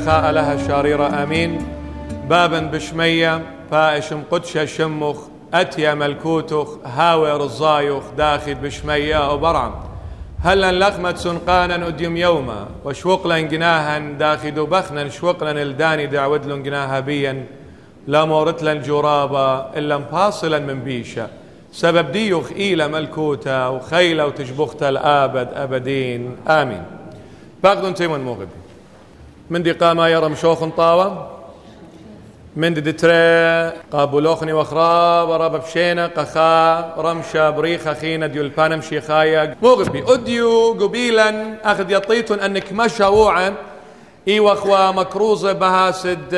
شخاء لها الشاريرة أمين. بابا بشمية فائشم قدشة شمخ أتيا ملكوتخ هاوي رزايخ داخل بشمية وبرعم. هلا لخمة سنقانا أديم يوما وشوقلا جناها داخل بخنا شوقلا الداني دعود لن جناها بيا. لا مورت لن جرابة إلا مفاصلا من بيشة سبب ديوخ إيلة ملكوتة وخيلة وتشبخت الآبد أبدين. آمين. باقدون تيمون موغبي من دي قاما يرم شوخن طاوة من دي دتري قابلوخني وخرا ورب بشينا قخا رمشا بريخا خينا ديو البانم شيخايا. مغبي أديو قبيلا أخذ يطيتون أنك مشى ووعا إي وخوا مكروزة بهاسد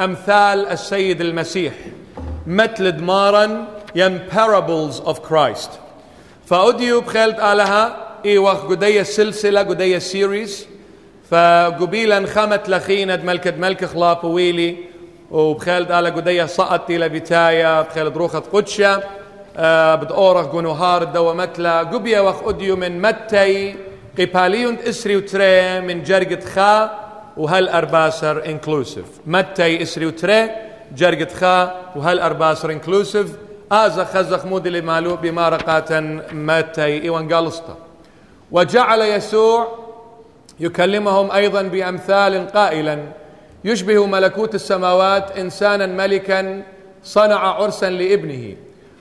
أمثال السيد المسيح. مثل دمارا ين parables of Christ. فأديو بخيلت آلها إي وخ قدية سلسلة قدية سيريز فقبيلا خمت لخينة ملكة ملك خلاف ويلي وبخالد آلا قدية سقط إلى بتايا بخالد روخة قدشة آه بدأورخ قنوهار الدوامتلا قبيا وخ أديو من متي قباليون إسري وتري من جرقة خا وهل أرباسر إنكلوسيف. متي إسري وتري جرقة خا وهل أرباسر إنكلوسيف. آزا خزخ مودي لمالو بمارقات متي إيوان قالستا. وجعل يسوع يكلمهم أيضا بأمثال قائلا يشبه ملكوت السماوات انسانا ملكا صنع عرسا لابنه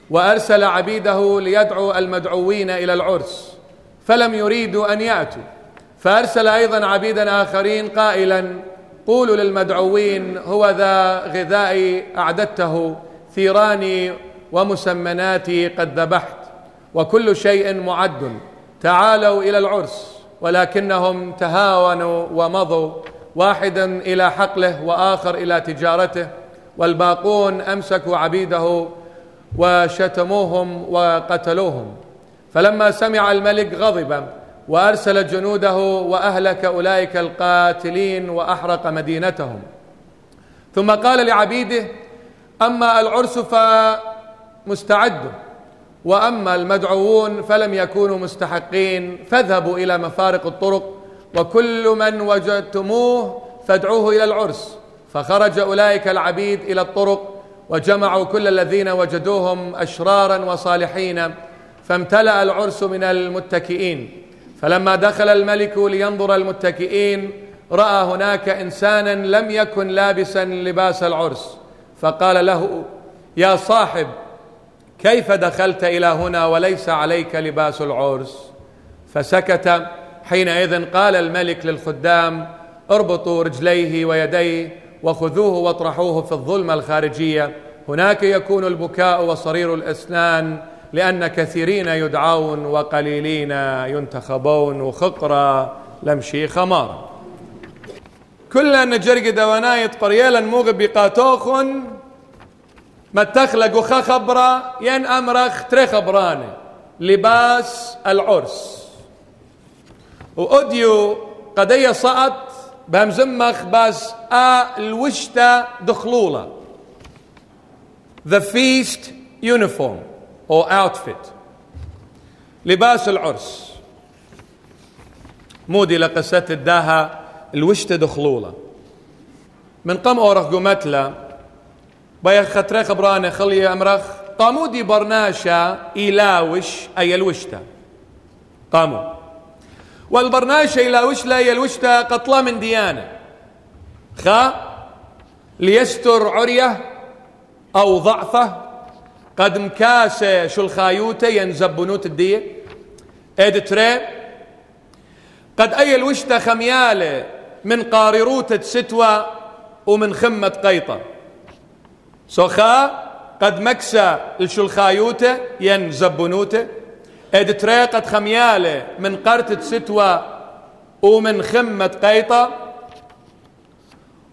وأرسل عبيده ليدعو المدعوين إلى العرس فلم يريدوا أن يأتوا. فأرسل أيضا عبيدا آخرين قائلا قولوا للمدعوين هو ذا غذائي أعددته ثيراني ومسمناتي قد ذبحت وكل شيء معد تعالوا إلى العرس. ولكنهم تهاونوا ومضوا واحدا إلى حقله وآخر إلى تجارته والباقون أمسكوا عبيده وشتموهم وقتلوهم. فلما سمع الملك غضب وأرسل جنوده وأهلك أولئك القاتلين وأحرق مدينتهم. ثم قال لعبيده أما العرس فمستعد. وأما المدعوون فلم يكونوا مستحقين فاذهبوا إلى مفارق الطرق وكل من وجدتموه فادعوه إلى العرس. فخرج أولئك العبيد إلى الطرق وجمعوا كل الذين وجدوهم أشرارا وصالحين فامتلأ العرس من المتكئين. فلما دخل الملك لينظر المتكئين رأى هناك إنسانا لم يكن لابسا لباس العرس فقال له يا صاحب كيف دخلت إلى هنا وليس عليك لباس العرس؟ فسكت. حينئذ قال الملك للخدام اربطوا رجليه ويديه وخذوه واطرحوه في الظلمة الخارجية. هناك يكون البكاء وصرير الإسنان لأن كثيرين يدعون وقليلين ينتخبون وخقرا لمشي خمار كل نجرق دوانايت قريلا موغ بقاتوخن ما تخلق خبرة ين أمرخ ترخبرانه لباس العرس. وأديو قدية صعت بهمزمخ باس الوشتا دخلولة the feast uniform or outfit. لباس العرس. مودي لقصة الداها الوشتا دخلولة من قم أورخ قمتلا بايا خطري خبرانه خلي أمرخ. قامودي برناشا إلاوش أي الوشتا قامو والبرناشا إلاوش لا يلوشتا قطلة من ديانة. خا؟ ليستر عرية أو ضعفة. قد مكاسة شو الخايوتة ينزب بنوت الدية. ادتري قد أي الوشتا خميالة من قارروتة ستوى ومن خمة قيطة. سوخا قد مكسى الشلخايوته ين زبنوته اد تريقة خميالة من قرتة ستوى ومن خمة قيطة.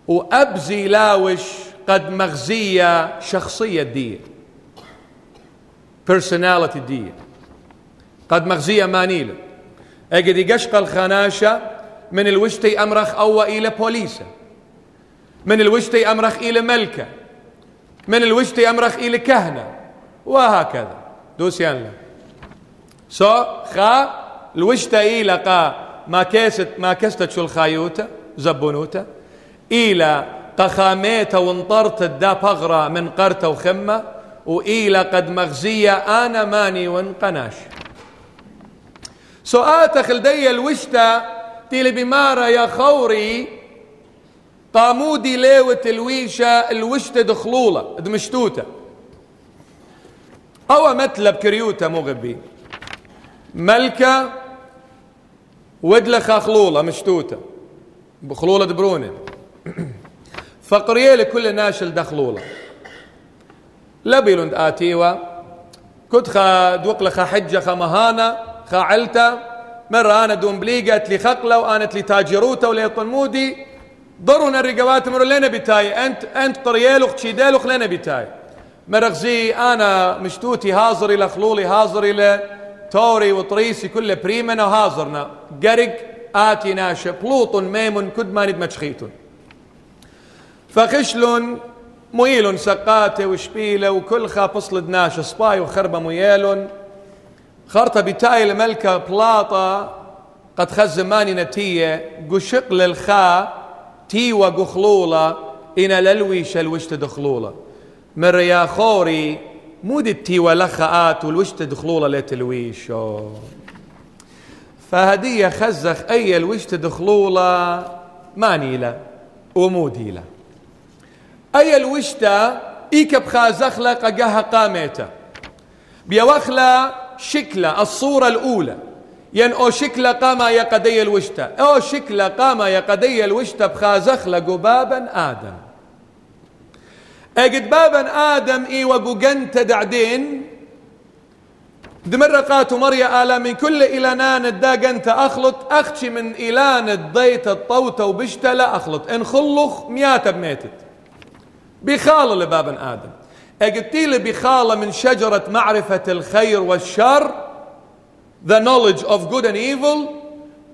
وأبزي لاوش قد مغزية شخصية دي personality دي قد مغزية مانيلة. اجد يقشق الخناشة من الوشتي أمرخ أو إلى بوليسة. من الوشتي أمرخ إلى ملكة. من الوشتي أمرخ إلى كهنة. وهكذا. دوس يلا سو خا الوشتي إلى قا ما كيست ما كستت شو الخايوتة زبونوتة. إلى قخاميته وانطرت الدا بغرة من قرته وخمة. وإلى قد مغزية أنا ماني وانقناش. سؤال خلدي الوشتة تيلي بمارة يا خوري قامودي ليوة الويشة الوشتة دخلولة دمشتوتة. أو متلب كريوتة مغبي ملكة ودلخ خلولة مشتوتة. بخلولة دبرونة. فقرية لكل ناشل دخلولة. لبيلند آتيوا. كنت خا دوق لخا حجة خا مهانة خا علتا. مرة أنا دوم بليقت لي خقلة وأنت لي تاجروتا ولي طنمودي ضرنا الرقوات مرة لنا بتاي أنت أنت طريالوخ تشيدالوخ لنا بتاي مرغزي أنا مشتوتي هازري لخلولي هازري ل توري وطريسي كله بريمنا وهازرنا قرق آتي ناشا بلوط ميمون كد ما ند مشخيتون فخشلون مويلون سقاته وشبيله وكل خا بصل ناشا سباي وخربة مويلون خرطة بتاي الملكة بلاطة قد خز ماني نتية. قشق للخا تيوى قخلولة إن للويش الوش تدخلولة مر يا خوري مود التيوى لخاءات والوش تدخلولة لتلويش فهدية خزخ أي الوش تدخلولة مانيلة وموديلة أي الوشتا إيك بخازخلة قجاها قاميتا. بيوخلا شكلة الصورة الأولى. ين أو شكلة قام يقدي الوشتا أو شكلة قام يقدي الوشتا بخازخلة قبابا آدم. أجد بابا آدم إي وقوقنت دعدين. دمرقات مريا آلا من كل إلانان الداقنت أخلط. أختي من إلان الضيت الطوتة وبشتا لا أخلط. إن خلخ مياتة بميتت بخالة لبابا آدم. اجدتي لي بخالة من شجرة معرفة الخير والشر. The knowledge of good and evil.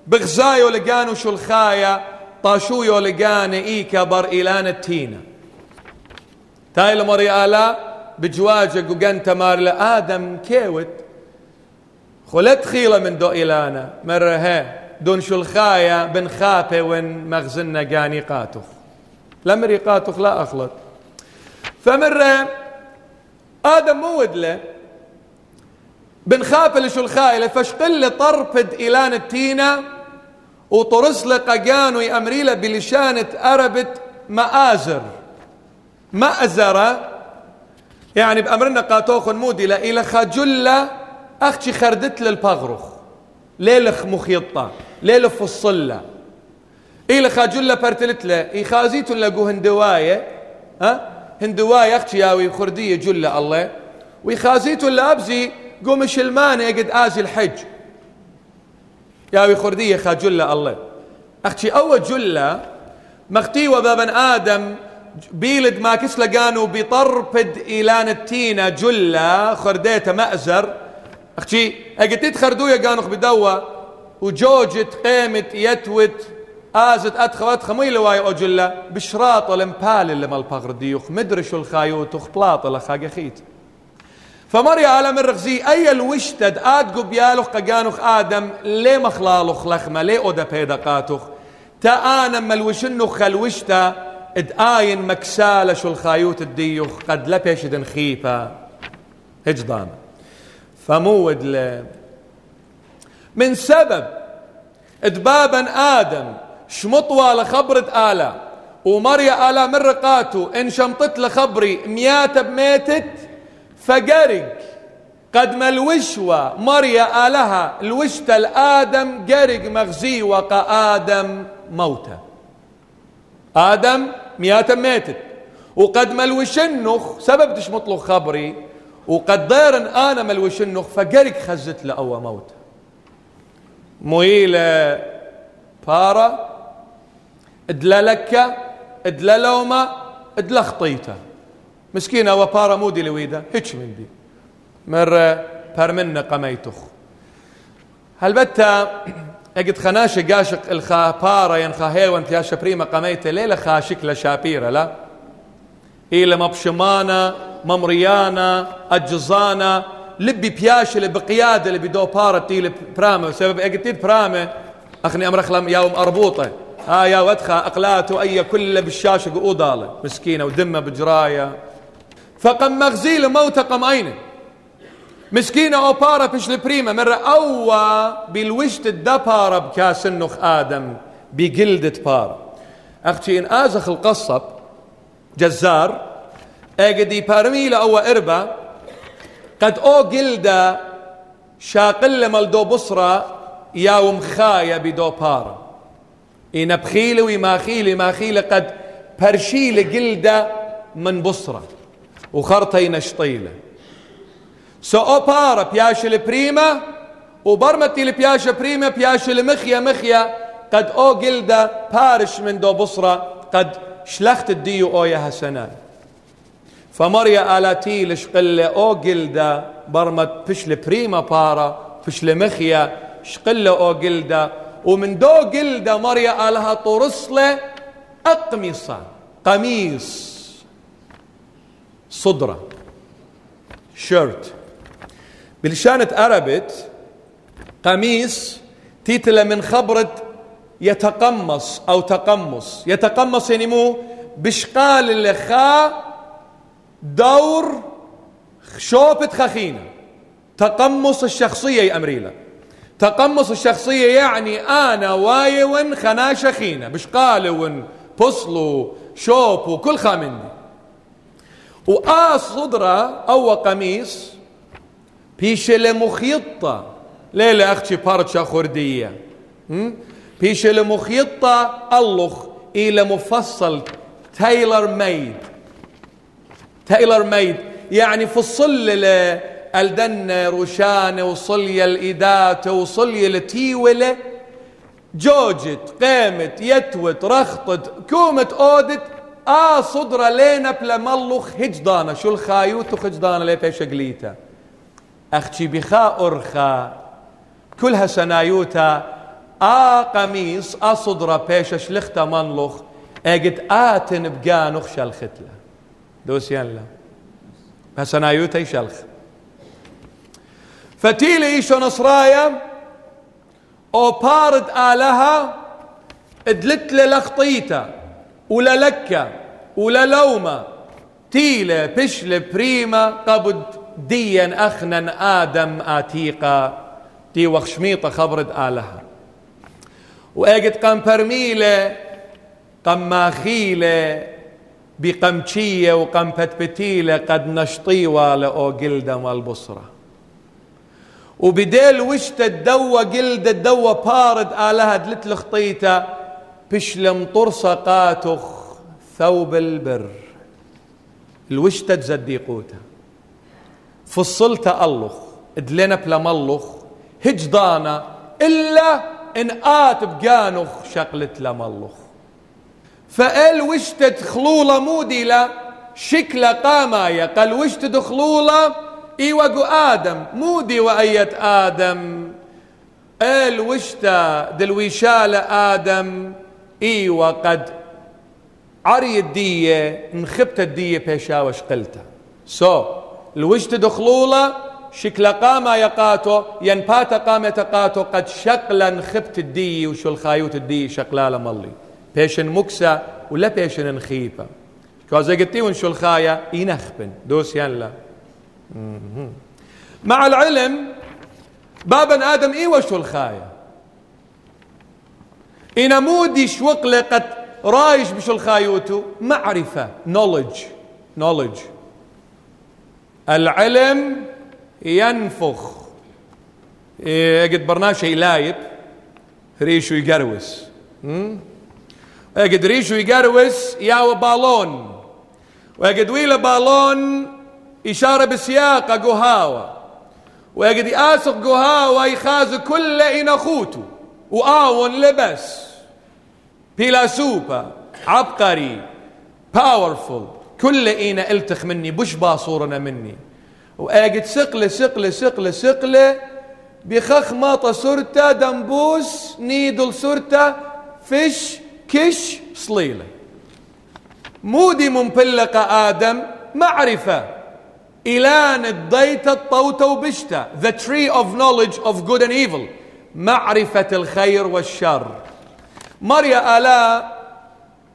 بغزايو لقانو شلخايا طاشويو لقان إيكا بر إيلان التينة تايل مري آلا بجواجة قوغان تمار لآدم كيوت. خلت خيلة من دو إيلانا. مرة هي دون شلخايا بن خابة وين مغزنا قاني قاتخ لمري قاتخ لا أخلط. فمرة آدم مود له. بنخاف لشو الخايلة فشقل طرفد إلان التينة وطرس قجان ويأمريله بلشانة أربت مآزر. مأزرة؟ يعني بأمرنا قاتوخ مودي إلى خجلة أختي خردت للبغرخ ليلخ مخيطة ليلة فصلة. إلى خاجلة برتلت له إخازيت لقو هندواية ها؟ هندواية أختي ياوي خردية جلة الله. ويخازيت لأبزي قوم شلمانة قد آزي الحج. ياوي خردية خا جلة الله. أختي أول جلة مختي وبابا آدم بيلد ما كسلا قانو بطربد إيلان التينة جلة خرديته مأزر. أختي أقد خردوية قانو بدوا وجوجت قيمت يتوت آزت أدخل أدخل مي لواي أجلة بشراط الامبال اللي مال بغرديوخ. مدرش الخايوت وخبلاط لخاق خيت. فمريا على من رغزي أي الوشتد؟ آد قبيالوخ قجانوخ آدم ليه مخلالوخ لخمة؟ ليه أودا بيدقاتوخ تآنم الوشنوخ الوشتا إد آين مكسالة شو الخايوت الديوخ قد لبيش خيفة هجضان فمود ل من سبب ادبابا آدم شمطوى لخبرة آلا ومريا آلا من إن شمطت لخبري مياتة بميتت فقرق. قد ما الوشوة مريا آلها الوشت الآدم قرق مغزي وقا آدم موتى. آدم مياتا ماتت. وقد ملوشنخ سبب دش مطلق خبري وقد ديرن آنا ملوشنخ فقرك خزت له أو موت. مويلة بارا إدللكة ادللوما مسكينة وبارا مودي لويدا. هيك من دي. مرة برمنا قميتخ. هل بتا اجد خناشة قاشق الخا بارا ينخا هيوان تياشا بريما قميتة؟ ليلة خا شكلة شابيرة؟ لا. إلى مبشمانا ممريانا أجزانا. لبي بياش اللي بقيادة اللي بدو بارا تيلي برامة. سبب اجد برامة. أخني أمر أخلم يوم أربوطة. ها يا ودخة أقلاته أي كله بالشاشة قوضالة مسكينة ودمة بجراية. فقم مغزيل موت قم عينه مسكينة أو بارا بش البريمة مرة أوى بالوشت الدبارة بكاس النخ آدم بجلدة بارا أختي إن آزخ القصب جزار أجدي بارميلا أو إربا قد أو جلدة شاقل ملدو بصرة ياوم خايا بدو بارا إن بخيلة وما خيلة ما خيلة قد برشيل جلدة من بصرة. وخرطي نشطيله. سو اوبارا بياش البريما وبرمتي البياش بريما بياش المخيا مخيا قد أو جلدة بارش من دو بصرة قد شلخت الديو أو يا حسنان فمريا آلاتي لشقل أو جلدة برمت بش البريما بارا بش المخيا شقل أو جلدة ومن دو جلدة مريا آلها طرسلة أقمصة قميص صدرة. شيرت. بلشانة أربت قميص تيتله من خبرة يتقمص أو تقمص. يتقمص يعني مو بشقال اللي خا دور شوبة خخينة. تقمص الشخصية يا أمريلا. تقمص الشخصية يعني أنا وايون خنا شخينة بشقال بصلو شوب وكل وآ صدرة أو قميص بيشل مخيطة. ليلة أختي بارتشا خردية بيشل مخيطة اللخ إلى مفصل تايلر ميد. تايلر ميد يعني فصل الدن روشانة وصلية الإدات وصلية التيولة. جوجت قامت يتوت رخطت كومت أودت آ لينا بلا ملخ هجدانة شو الخايوت وخجدانة ليه بيش قليتا. أختي بخاء أرخا. كلها سنايوتا آ قميص. آ صدرة بيش شلختا منلخ. أجد آتن بقانخ شلختلا. دوس يلا. سنايوتا يشلخ. فتيلي إيشو نصرايا. أو بارد آلها. إدلت لخطيتا ولا لكة ولا لومة تيلة بشلة بريمة قبد ديا أخنا آدم آتيقا دي وخشميطة خبرد آلها. وأجد قم برميلة قم ماخيلة بقمشية وقم بتبتيلة قد نشطيوة لأو قلدة مال بصرة وبديل وشت الدوا قلدة الدوا بارد آلها دلت لخطيتة بشلم طرصة قاتخ ثوب البر. الوشتة تزديقوته فصلت ألخ ادلنا بلملخ هجدانا إلا إن آت بقانخ شقلت لملخ. فقال وشتت خلولة موديلة شكل قامايا قال وشتت خلولة إيوغو آدم مودي وأية آدم. قال وشتا دلويشالة آدم. إيوة قد عري الدية انخبت الدية بيشاوش قلتها سو so, الوجت دخلولة شكل قامة يقاتو ينبات قامة تقاتو قد شقلا خبت الدي وشو الخايوت الدي شقلالة ملي. بيشن مكسة ولا بيشن نخيبة كوزا قلتي ونشو الخايا؟ ينخبن دوس يلا مع العلم بابا آدم إيه وشو الخايا؟ إن مودي شوق قد رايش بشو الخايوتو معرفة knowledge knowledge. العلم ينفخ. أجد برناش يلايب ريشو يقروس. أجد ريشو يقروس يا بالون. ويجد ويلا بالون إشارة بسياقة قهاوة. ويجد آسق قهاوة يخاز كل إن أخوتو. وآون لبس بلا سوبا عبقري. باورفul كل إن إلتخ مني بش باصورنا مني. وأجد سقلة سقلة سقلة سقلة. بخخ ماطة سرتا دنبوس نيدل سرتا. فش كش صليلة. مودي ممبلق آدم معرفة. إلان الضيت الطوت وبشتا. The tree of knowledge of good and evil. معرفة الخير والشر. مريا آلاء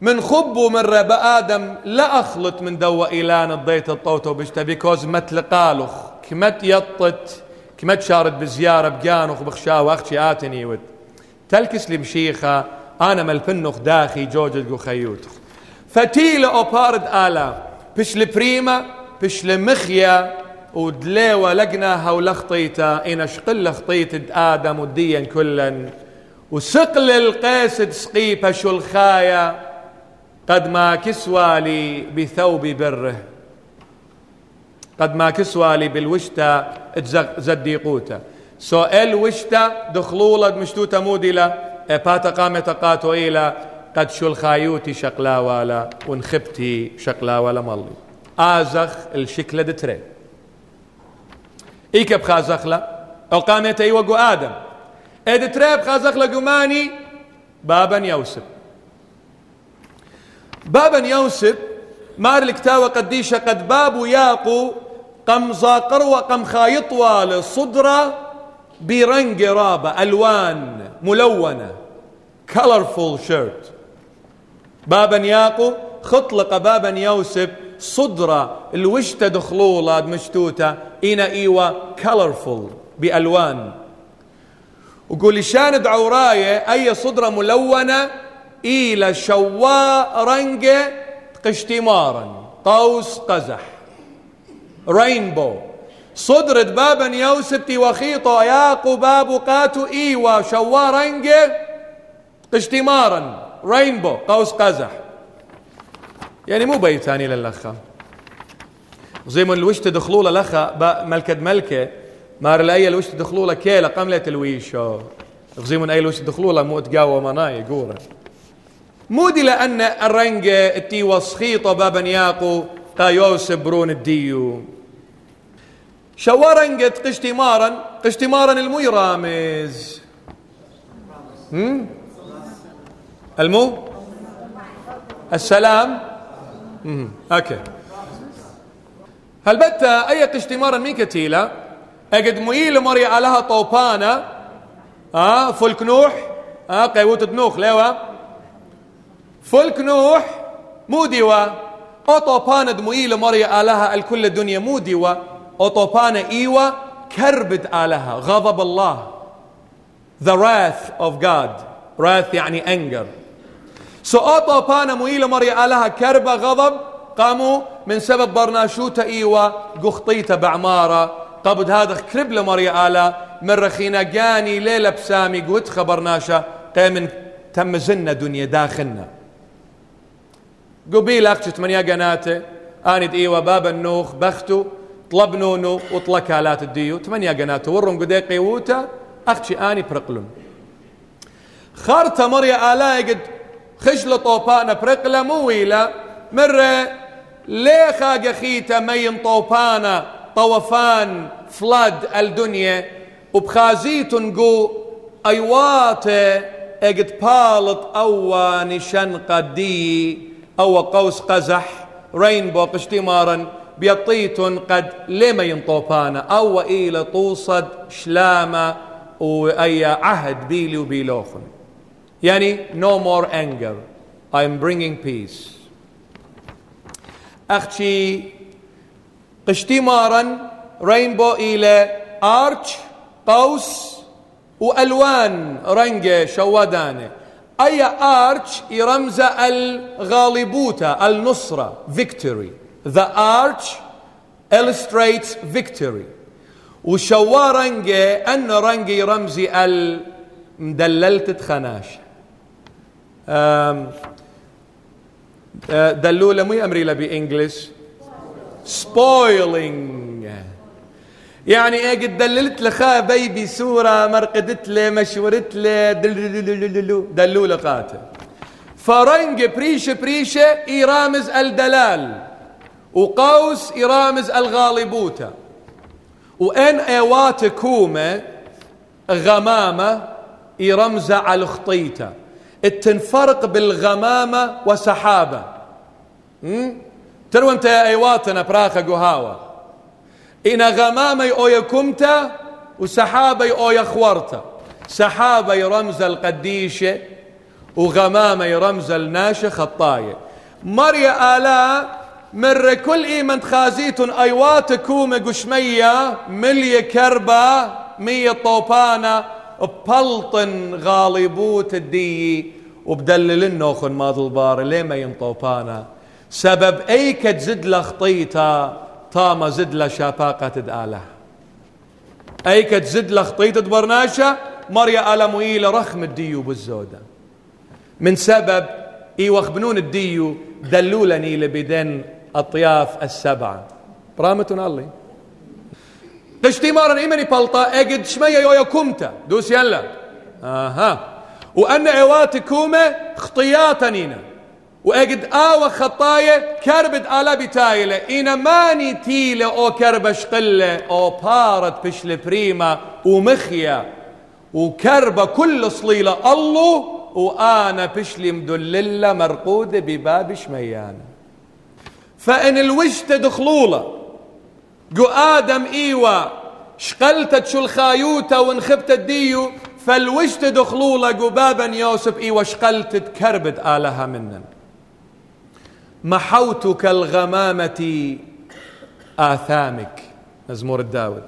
من خب ومن رب آدم لا أخلط من دوا إلان الضيت الطوت وبشتا بيكوز مت لقالخ. كمت يطت كمت شارد بزيارة بجانخ بخشا وأختي آتني ود تلكس لي مشيخة أنا ملفنخ داخي جوجد خيوتخ فتيل أوبارد آلا بش لبريما بش لمخيا ودليوة لقناها ولخطيتا إن شقل لخطيت آدم وديا كلا. وسقل القيس سقيبة شلخايا قد ما كسوى لي بثوب بره. قد ما كسوى لي بالوشتا زديقوتا سو الوشتا دخلولة مشتوتا مودلة باتا قامت قاتو إلى قد شو الخايوتي شقلا ولا ونخبتي شقلا ولا مالي. آزخ الشكلة دتري. إيك بخازخلا أو قامت أيوة آدم. إد تري بخازخلا قماني بابا يوسف. بابا يوسف مار الكتاوة قديشة قد باب ياقو قم زاقر وقم خايطوا لصدرة برنج رابة ألوان ملونة. Colorful shirt. بابا ياقو خطلق بابا يوسف صدرة الوشتة دخلولة مشتوتة؟ إنا إيوة colorful بألوان. وقول شان عوراية أي صدرة ملونة؟ إلى شواء رنجة قشتمارا قوس قزح. رينبو صدرة بابا يوسف وخيطة ياقو بابو قاتو إيوة شواء رنجة قشتمارا رينبو قوس قزح. يعني مو بيت ثاني للخة زي ما الوش تدخلوا للخة ملكة ملكة مار الأي الوش تدخلوا له كيلة قملة الويشو زي من أي الوش تدخلوا له مو تقاوى مناي قورة مودي لأن الرنجة التي وسخيطة بابا ياقو يوسف برون الديو. شوارنجة قشتمارا قشتمارا المي رامز هم؟ المو؟ السلام؟ مم. أوكي. هل بتا اي قشتمارا مين كتيلة اجد مويل مري علىها طوبانة آه فلك نوح آه قيوت نوح ليوا فلك نوح مو ديوا اوطوبانا دمويل مري علىها الكل الدنيا مو ديوا اوطوبانا ايوا كربد علىها غضب الله. The wrath of God. Wrath يعني anger سؤطا بانا مويلة مريا لها كربة غضب قاموا من سبب برناشوتا إيوا قخطيتا بعمارة قبض هذا كرب لمريا آلا من رخينا جاني ليلة بسامي قوت خبرناشا قيم تم زنا دنيا داخلنا قبيل أخشت من يا قناتي آند إيوا باب النوخ بختو طلب نونو وطلق آلات الديو تمنيا قناتو ورن قدي قيوتا أختي آني برقلن خارتا مريا آلا قد خجل طوبانا برقلة مويلة مرة ليخا قخيتا مين طوبانا طوفان فلاد الدنيا وبخازيت نقو ايوات اجد بالط أو نشن قدي أو قوس قزح رينبو قشتمارا بيطيت قد لما ينطوبانا أو إلى توصد شلامة واي عهد بيلي وبيلوخن يعني no more anger. I am bringing peace. أختي قشتمارا رينبو إلى أرش قوس وألوان رنجة شودانة أي أرش يرمز الغالبوتة النصرة victory. The arch illustrates victory. وشوا رنجة أن رنجي رمزي المدللة خناش دلولة مو أمري بإنجلش سبويلينج يعني قد دللت لخا بيبي سورة مرقدت له مشورت له دلولة قاتل فرنج بريشة بريشة يرامز الدلال وقوس يرامز الغالبوتة وإن ايوات كومة غمامة يرمز على الخطيطة التنفرق بالغمامة وسحابة. ترو انت أيواتنا براخة قهاوة. إن غمامة أو يكمتا وسحابة أو يخورتا سحابة يرمز القديشة وغمامة يرمز الناشة خطاية. مريا آلاء مر كل إيمن خازيتون أيوات كومة قشمية ملي كربة مية طوبانة بلطن غالبوت الدي وبدلل النوخن ماض البار ليه ما ينطوبانا سبب أيك تزد لخطيتا طاما زد لشاباقة تدآله. أيك تزد لخطيتا برناشة مريا آلا مويلة رخم الديو بالزودة. من سبب ايوخ بنون الديو دلولني لبدن الطياف السبعة. برامتنا الله. قشتي مارن إيماني بلطا أجد شمية يويا كومتا دوس يلا. أها. وأن عواتي كومة خطياتنينا وأجد آوى خطايا كربد آلا بتايلة إنا ماني تيلة أو كربش قلة أو بارت بشل بريمة ومخيا. وكربة كل صليلة الله وأنا بشلي مدللة مرقودة بباب شميان فإن الوجت دخلولة جو آدم إيوا شقلتت شو الخايوتة وانخبت الديو فالوجت دخلوله جو بابا يوسف إيوا شقلتت كربت آلها منن. محوت كالغمامة آثامك مزمور الداود.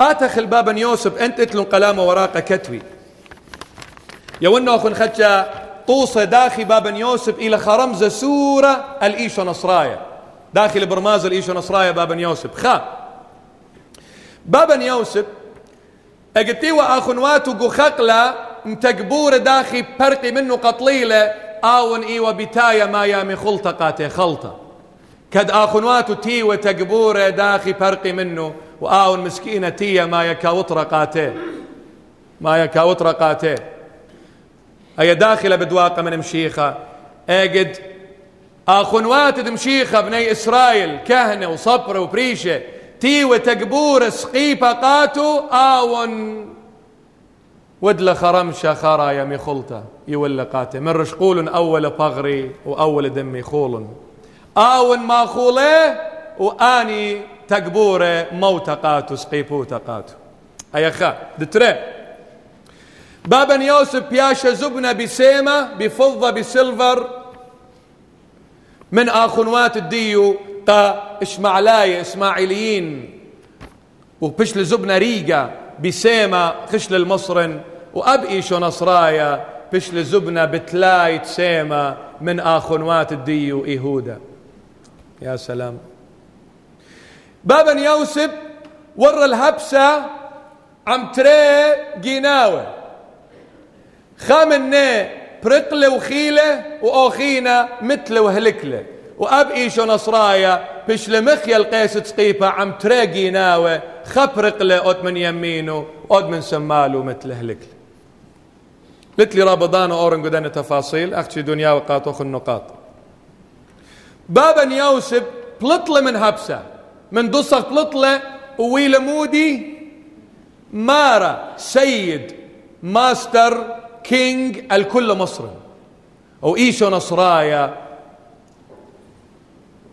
آتخ البابا يوسف أنت اتلون قلامه وراقة كتوي. يونو أخو خدشا طوصة داخي بابا يوسف إلى خرمزة سورة الإيشو نصرايا. داخل برماز الإيشو نصرايا بابا يوسف. خا. بابا يوسف اجتي واخنواتو جو خقلة متقبورة داخي برقي منه قطليلة آون إيوة بتايا ما يامي خلطة قاتي خلطة. كد آخنواتو تي وتقبورة داخي برقي منه وآون مسكينة تيا ما يكاوطرة قاتي. ما يكاوطرة قاتي. هي داخلة بدواقة من مشيخة. اجد آخنوات دمشيخة بني إسرائيل كهنة وصبرة وبريشة. تي وتقبور سقيبة قاتو آون. ودل خرمشة خرا يا ميخلتا يولى قاتي من رشقول أول بغري وأول دمي خول آون ما خولي وآني تقبورة موت قاتو سقيبو تقاتو أيخا دتري بابا يوسف بياشا زبنة بسيمة بفضة بسيلفر من آخنوات الديو تا إشمعلاية إسماعيليين. وبشل زبنة ريقة بسيمة خشل المصرن وأبئيشو نصرايا بشل زبنة بتلايت سيمة من آخنوات الديو إيهودا. يا سلام. بابا يوسف ورى الهبسة عم تري جيناوة. خامنة برقلة وخيلة وأخينا مثل وهلكلة وأب إيشو نصرايا بش لمخيا القيس تسقيفة عم تراقي ناوة خبرقلة أوت من يمينه أوت من سماله مثل هلكلة لتلي رابضان أورن قدان تفاصيل أختي دنيا وقاطوخ النقاط بابا يوسف بلطلة من هبسة من دصق بلطلة وويل مودي مارا سيد ماستر كينج الكل مصر أو إيشو نصرايا.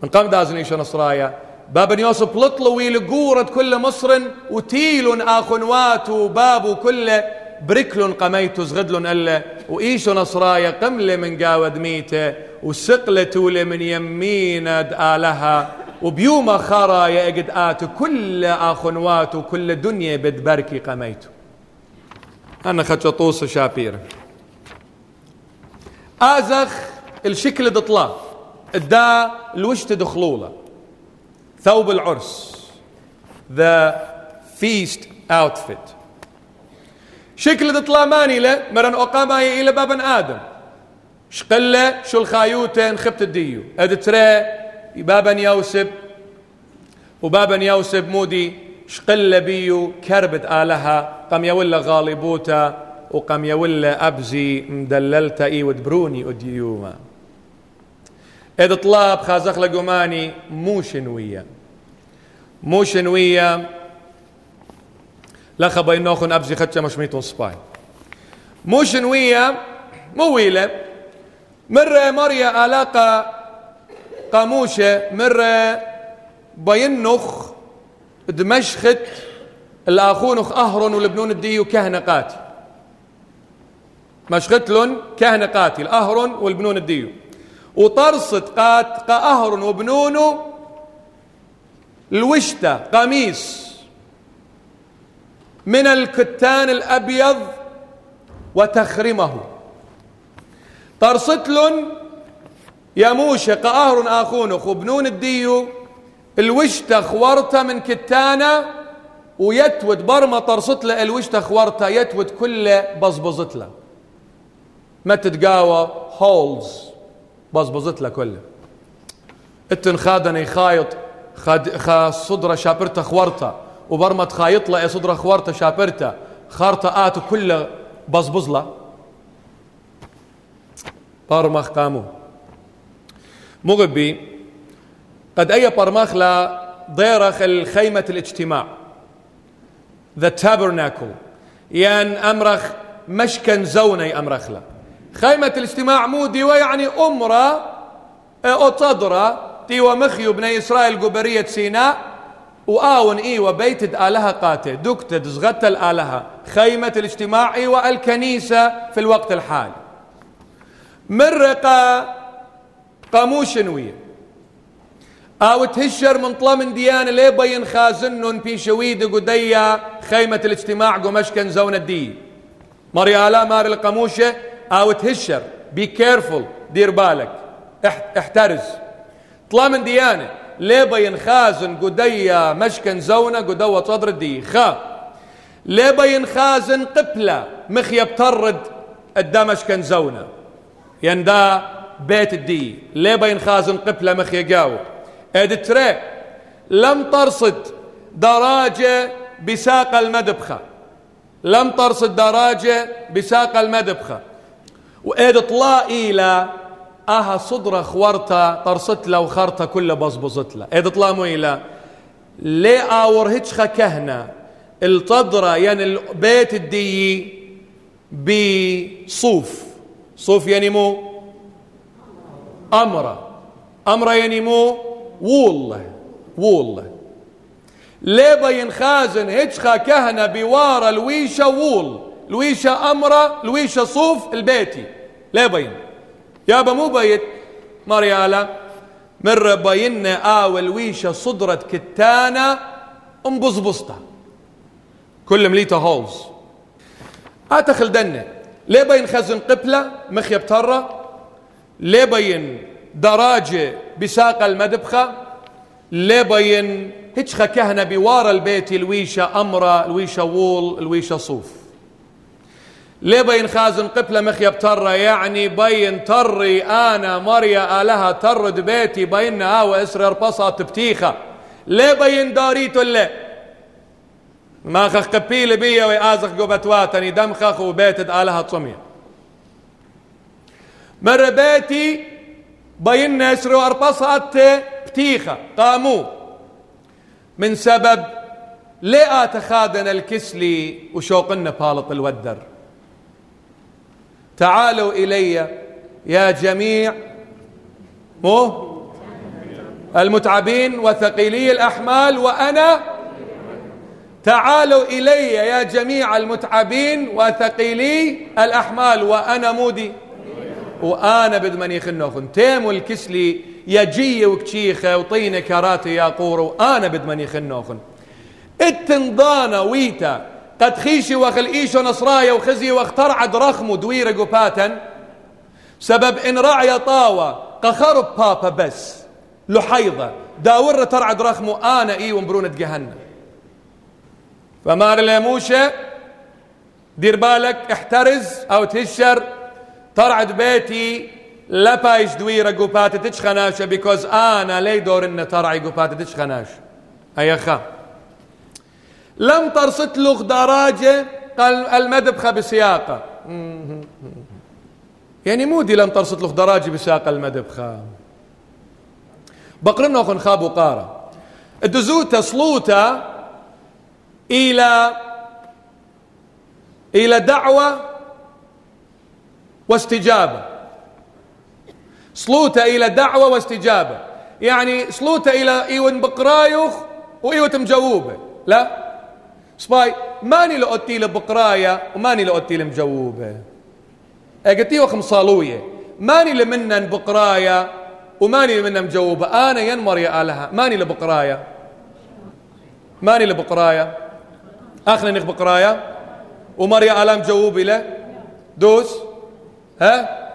من قام دازن إيشو نصرايا. باب يوسف لطلوي لقورة كل مصر وتيل اخنوات وباب كله بركل قميت زغدل ألا. وإيشو نصرايا قملة من قاود ميته وسقلة من يمين آلها. وبيوم خرايا إقد آت كل آخنوات وكل دنيا بدبركي أنا خطوص شابير آزخ الشكل دطلا الدا الوشت دخلولة. ثوب العرس. The feast outfit. شكل دطلا ماني له مرن أقاماي إلى بابن آدم. شقلة شو الخايوتين خبت الديو. ادتري بابا يوسب وبابا يوسب مودي شقلة بيو كربت آلها قام يولا غالبوتا وقام يولا أبزي مدللتا إي ودبروني أديوما إذا طلاب خازخ لقماني مو شنوية مو شنوية لخا بينوخن أبزي خدشة مشميتون سباي. مو شنوية مويلة مرة مريا علاقة قاموشة مرة بينخ دمشخت الآخونخ أهرن ولبنون الديو مشختلن كهنة قاتي الأهرن والبنون الديو. وطرصت قات قأهرن وبنونو الوشتة قميص من الكتان الأبيض وتخرمه. طرصتلن يموش قأهر آخونخ وبنون الديو الوشتة خورته من كتانة ويتود برمى طرصت له الوشتة خورته يتود كله بزبزت له ما تتقاوى؟ هولز بزبزت له كله. إتن خادني خايط خاد خا صدرة شابرته خورته وبرمى تخايط له صدرة خورته شابرته. خارته آتو كله بزبز له برمخ قامو مغبي قد أي برمخ لا ضيرخ الخيمة الاجتماع. The tabernacle. ين أمرخ مشكن زوني أمرخ لا. خيمة الاجتماع مو ديوة يعني أمرة أو تصدرة ديوة مخيو بني إسرائيل قبرية سيناء. وآون إيوة بيتد آلهة قاتة دكتد زغت الآلهة خيمة الاجتماع إيوة الكنيسة في الوقت الحالي. مرقة قاموشنوية. آو تهشر من طلم ديانه ليه بين خازن في شويد قديا خيمة الاجتماع قمشكن زون الدي مريالا مار القموشة آو تهشر بي كيرفول دير بالك. احترز. طلم ديانه ليه بين خازن قديا مشكن زونه قدوة صدر الدي خا ليه بين خازن قبلة مخيب ترد الدمشكن زونه يندا بيت الدي ليه بين خازن قبلة مخي ادتري لم ترصد دراجة بساق المدبخة لم ترصد دراجة بساق المدبخة وإد طلا إلى أها صدرة خورتا طرصت له وخرتا كله بصبصت له إد طلا مو إلى لي آور هتشخة كهنة الطدرة يعني البيت الدي بصوف. صوف يعني مو أمرة. أمرة يعني مو وول وول ليبا ينخازن هجخا كهنة بوارة الويشة وول؟ الويشة أمرة الويشة صوف البيتي. ليبين يابا مو بيت مريالا مر بينا آو الويشة صدرة كتانة انبصبصتا كل مليتا هولز آتخل دنة. ليه بين قبلة مخيب ترى ليه بين دراجة بساق المدبخة لبين هتشخة كهنة بوار البيت الويشة أمرة الويشة وول الويشة صوف. لبين خازن قبلة مخيب ترى يعني بين تري أنا مريا آلها ترد بيتي بين آوى وإسر ربصة تبتيخة لبين داريتو اللي ما خخ قبيل بيا وآزخ قبتواتني دمخخ وبيت آلها تصمية. مر بيتي بين يسروا أربصات بتيخة قاموا. من سبب ليه أتخادن الكسلي وشوقنا بالط الودر تعالوا إلي يا جميع مو؟ المتعبين وثقيلي الأحمال وأنا. تعالوا إلي يا جميع المتعبين وثقيلي الأحمال وأنا مودي. وأنا بدمني خنوخن تيم الكسلي يجي وكشيخه وطينه كراتي يا قور وأنا بدمني خنوخن التنضانا ويتا. قد خيشي وخل إيشو نصرايا وخزي واخترع رخمو دويرة قباتا سبب إن رعي طاوة. قخرب بابا بس. لحيضة. داور ترعد رخمو أنا إي ومبرونة جهنم. فمار ليموشة دير بالك احترز أو تهشر. ترعد بيتي لا بايش دويرة تش خناشة بيكوز أنا لي دور إن ترعي قوبات تش خناش أي خا لم ترصت له دراجة قال المدبخة بسياقة. يعني مودي لم ترصت له دراجة بسياقة المدبخة بقرنا خن خابو قارة. الدزوتا صلوتا إلى إلى دعوة واستجابة. صلوته إلى دعوة واستجابة. يعني صلوته إلى إيون بقرايوخ وإيوة مجووبة. لا. سباي ماني لأتي لبقرايا وماني لأتي لمجووبة. أقتي وخم صالوية ماني لمنن بقرايا وماني لمنن مجووبة. أنا ينمر يا آلها. ماني لبقرايا. ماني لبقرايا. اخنا نخ بقرايا. ومريا الام جووبي له. دوس. ها؟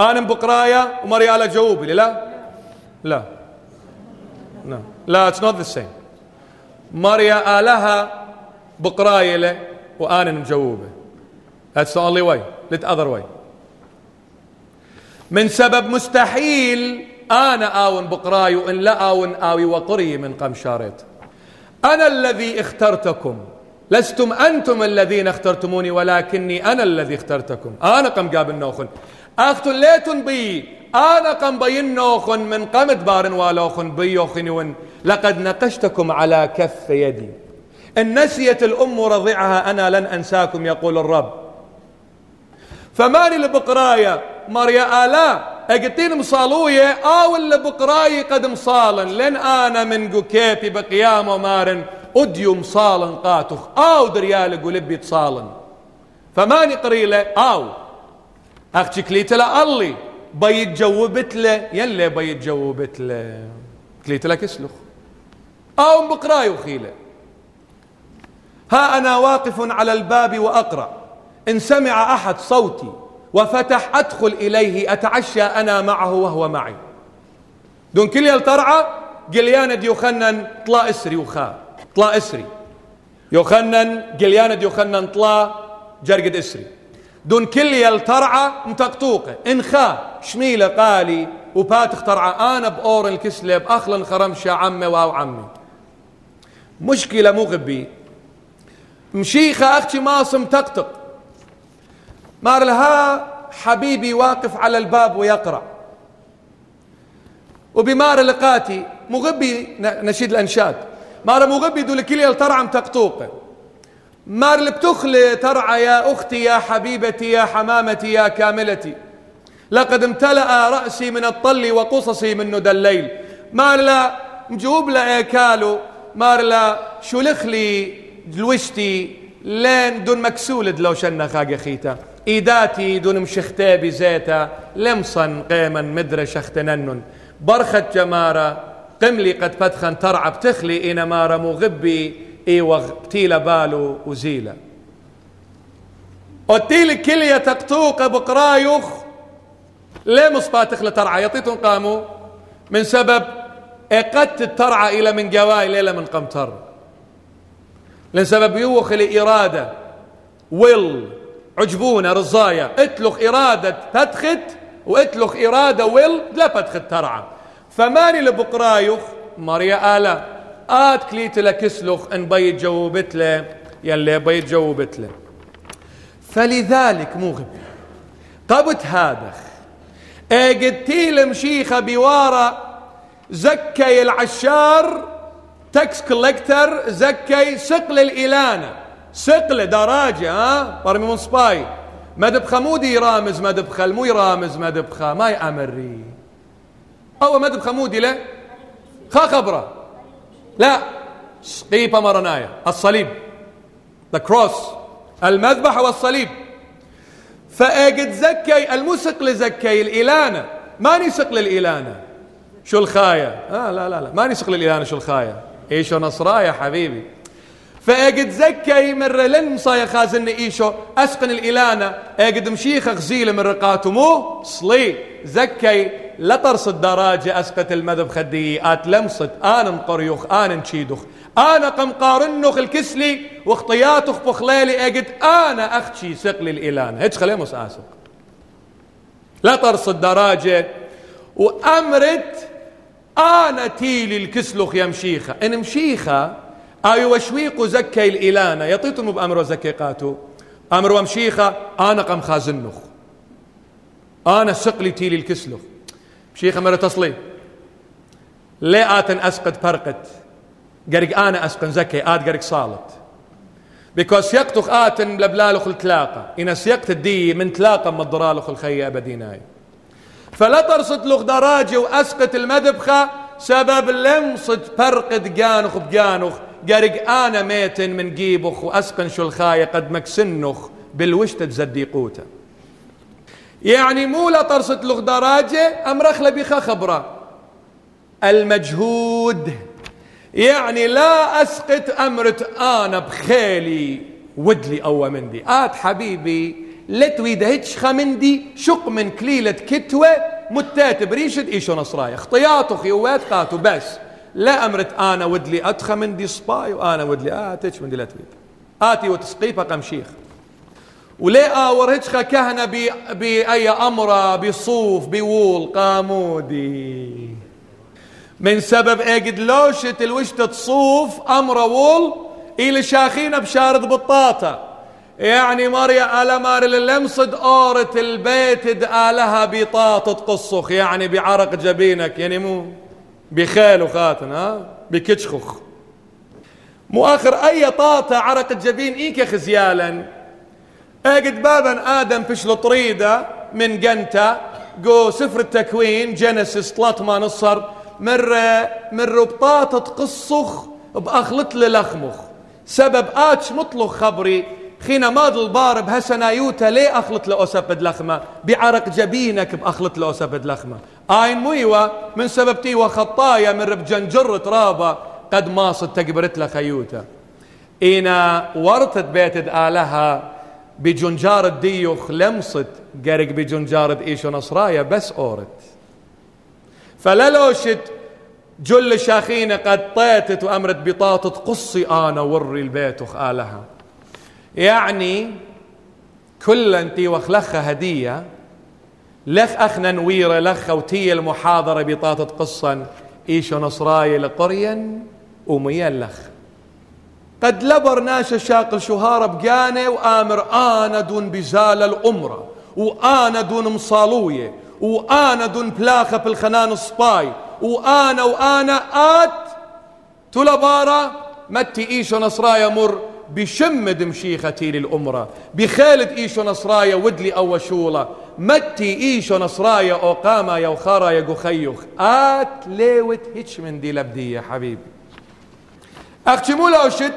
أنا بقرايا ومريا الا جووبي لا؟ لا. لا. لا اتس نوت ذا سيم مريا آلها بقرايا له وأنا مجووبه That's the only way. Let other way. من سبب مستحيل أنا آون بقراي وإن لا آون آوي وقري من قمشاريت. أنا الذي اخترتكم. لستم أنتم الذين اخترتموني ولكني أنا الذي اخترتكم. أنا قم قابل نوخن اختليتن بي. أنا قم بين نوخن من قمت بارن والوخن بيوخنون. لقد نقشتكم على كف يدي. إن نسيت الأم رضعها أنا لن أنساكم يقول الرب. فماني لبقرايا مريا آلا. أقتين مصالوية أو اللي بقراي قد مصالن لن أنا من قكيبي بقيام ومارن. اديو مصالن قاتخ. آو دريال قلبي تصالن فماني قريلة؟ آو. أختي كليت له الله بيتجوبت له يلي بيتجوبت له كليت له كسلخ. آو بقراي وخيله ها أنا واقف على الباب وأقرأ. إن سمع أحد صوتي وفتح أدخل إليه أتعشى أنا معه وهو معي. دون كل يلترعى قليان يوخنن طلا إسري وخا طلا إسري. يوخنن قليان يوخنن طلا جرقد إسري. دون كل يلترعى متقطوقة إنخا شميلة قالي وبات اخترعى أنا بأور الكسلب أخلن خرمشة عمي واو عمي. مشكلة مو غبي. مشيخة أختي ماصم تقطق مار لها حبيبي واقف على الباب ويقرأ. وبمار لقاتي مغبي نشيد الأنشاد. مار مغبي دول كلي ترعم تقطوقه مار لبتخلي ترعى يا أختي يا حبيبتي يا حمامتي يا كاملتي. لقد امتلأ رأسي من الطل وقصصي من ندى الليل مار لا مجوب لا كالو مار لا شلخ لي دلوشتي لين دون مكسولد لو شنا خاقي خيتا. إيداتي دون مشختي بزيتا. لمصن قيما مدري شختنن برخت جمارة قملي قد فتخن ترعى بتخلي إنا مارا مغبي إي وغتيل بالو وزيلة وتيل كلية تقطوق بقرايخ ليه مصباتخ لترعى يطيتون قاموا. من سبب إقدت الترعى إلى من قواي ليلة من قمتر. لأن سبب يوخ الإرادة ويل عجبونا رزايا. اتلخ إرادة تدخت واتلخ إرادة ويل لا تدخت ترعى. فماني لبقرايخ؟ مريا آلا. آت كليت لكسلخ أن بيت جوبت له يلي بيت جوبت له فلذلك مغب طبت هادخ اجدتي لمشيخة بوارة زكي العشار تكس كولكتر زكي سقل الإلانة سقله دراجة ها؟ برمي من سباي. مدبخه مو دي يرامز مدبخه مو يرامز مدبخه ما يأمري. أو مدبخه مو دي له خا خبرة. لا. قيبه مرنايا الصليب. ذا كروس المذبح والصليب. فأجد زكي المسق زكي الإلانة ماني سقل الإلانة شو الخاية آه لا لا لا. ماني سقل الإلانة شو الخاية إيشو نصرايا حبيبي. فأجد زكي من لن صايا خازن إيشو. أسقن الالانه أجد مشيخ غزيل من رقاته مو صلي زكي لطرس الدراجة اسقت المذب خدي آت لمصت أنا مقريوخ أنا نشيدخ أنا قم قارنخ الكسلي واختياتخ بخليلي اجد أنا اختشي سقل الالانه هيك خليه اسق لا ترصد دراجة. وأمرت أنا تيلي الكسلخ يا مشيخة. إن مشيخة أي وشويق زكي الإلانة يطيتم بأمر وزكي قاتو. أمر ومشيخة أنا قم خازنخ أنا سقلي تيلي الكسلخ مشيخة مرة تصلي ليه آتن أسقط برقت قرق أنا أسقن زكي آت قرق صالت. بيكوز يقتخ آتن لبلالخ التلاقة. إن سيقت الدي من تلاقة مضرالخ الخي أبديناي فلا ترصد لغ دراجة وأسقط المذبخة سبب لمصد فرقد جانخ بجانخ. قرق أنا ميت من جيبخ وأسقن شو الخاية قد مكسنخ بالوشت تزديقوته يعني مو لا ترصد لغ دراجة أم رخلة بخا خبرة. المجهود. يعني لا أسقط أمرت أنا بخيلي ودلي أو مندي. آت حبيبي لتويد هيتش خمندي شق من كليلة كتوة متات بريشد إيشو نصرايا اختياطو خيوات قاتو بس. لا أمرت أنا ودلي أتخ مندي سباي وأنا ودلي آتش مندي لا تويد آتي وتسقيفة قمشيخ. وليه هيتشخا كهنة بأي أمرة بصوف بوول قامودي. من سبب اجد لوشة الوشتة تصوف أمرة وول إلى شاخينة بشارد بطاطا. يعني مريا ألا مار اللمصد أورة البيت دآلها بطاطة قصخ يعني بعرق جبينك يعني مو بخيل وخاتن ها؟ بكتشخخ. مو آخر أي طاطة عرق الجبين إيك خزيالا. أجد بابا آدم فشل طريدة من جنتا جو سفر التكوين جينيسيس طلات ما نصر مر مر بطاطة قصخ بأخلط للخمخ سبب آتش مطلق خبري خينا ماض البار بهسنايوتا ليه أخلط لأسبد لخمة؟ بعرق جبينك بأخلط لأسبد لخمة. آين مويوة من سبب تيوة خطايا من رب جنجر ترابة قد ماصد تقبرت لخيوتا إنا ورطت بيت آلها بجنجارة ديوخ لمصت قرق بجنجارة إيشو نصرايا بس أورت. فلا لوشت جل شاخينة قد طيتت وأمرت بطاطة قصي أنا وري البيت آلها يعني كل انتي وخلخة هدية لخ أخنا نويرة لخ وتي المحاضرة بطاطة قصا إيشو نصراي لقريا وميا لخ. قد لبر ناش شاقل شهارة بقانة وآمر آنا دون بزال الأمرة وآنا دون مصالوية وآنا دون بلاخة بالخنان الصباي وآنا وآنا آت تلبارة متي إيشو نصرايا مر بشمد مشيختي للأمرة بخالد إيشو نصرايا ودلي أو شولة متي إيشو نصرايا أو قاما يا وخارا يا قخيخ. آت ليوت هيتش من دي يا حبيبي. أختمولا وشت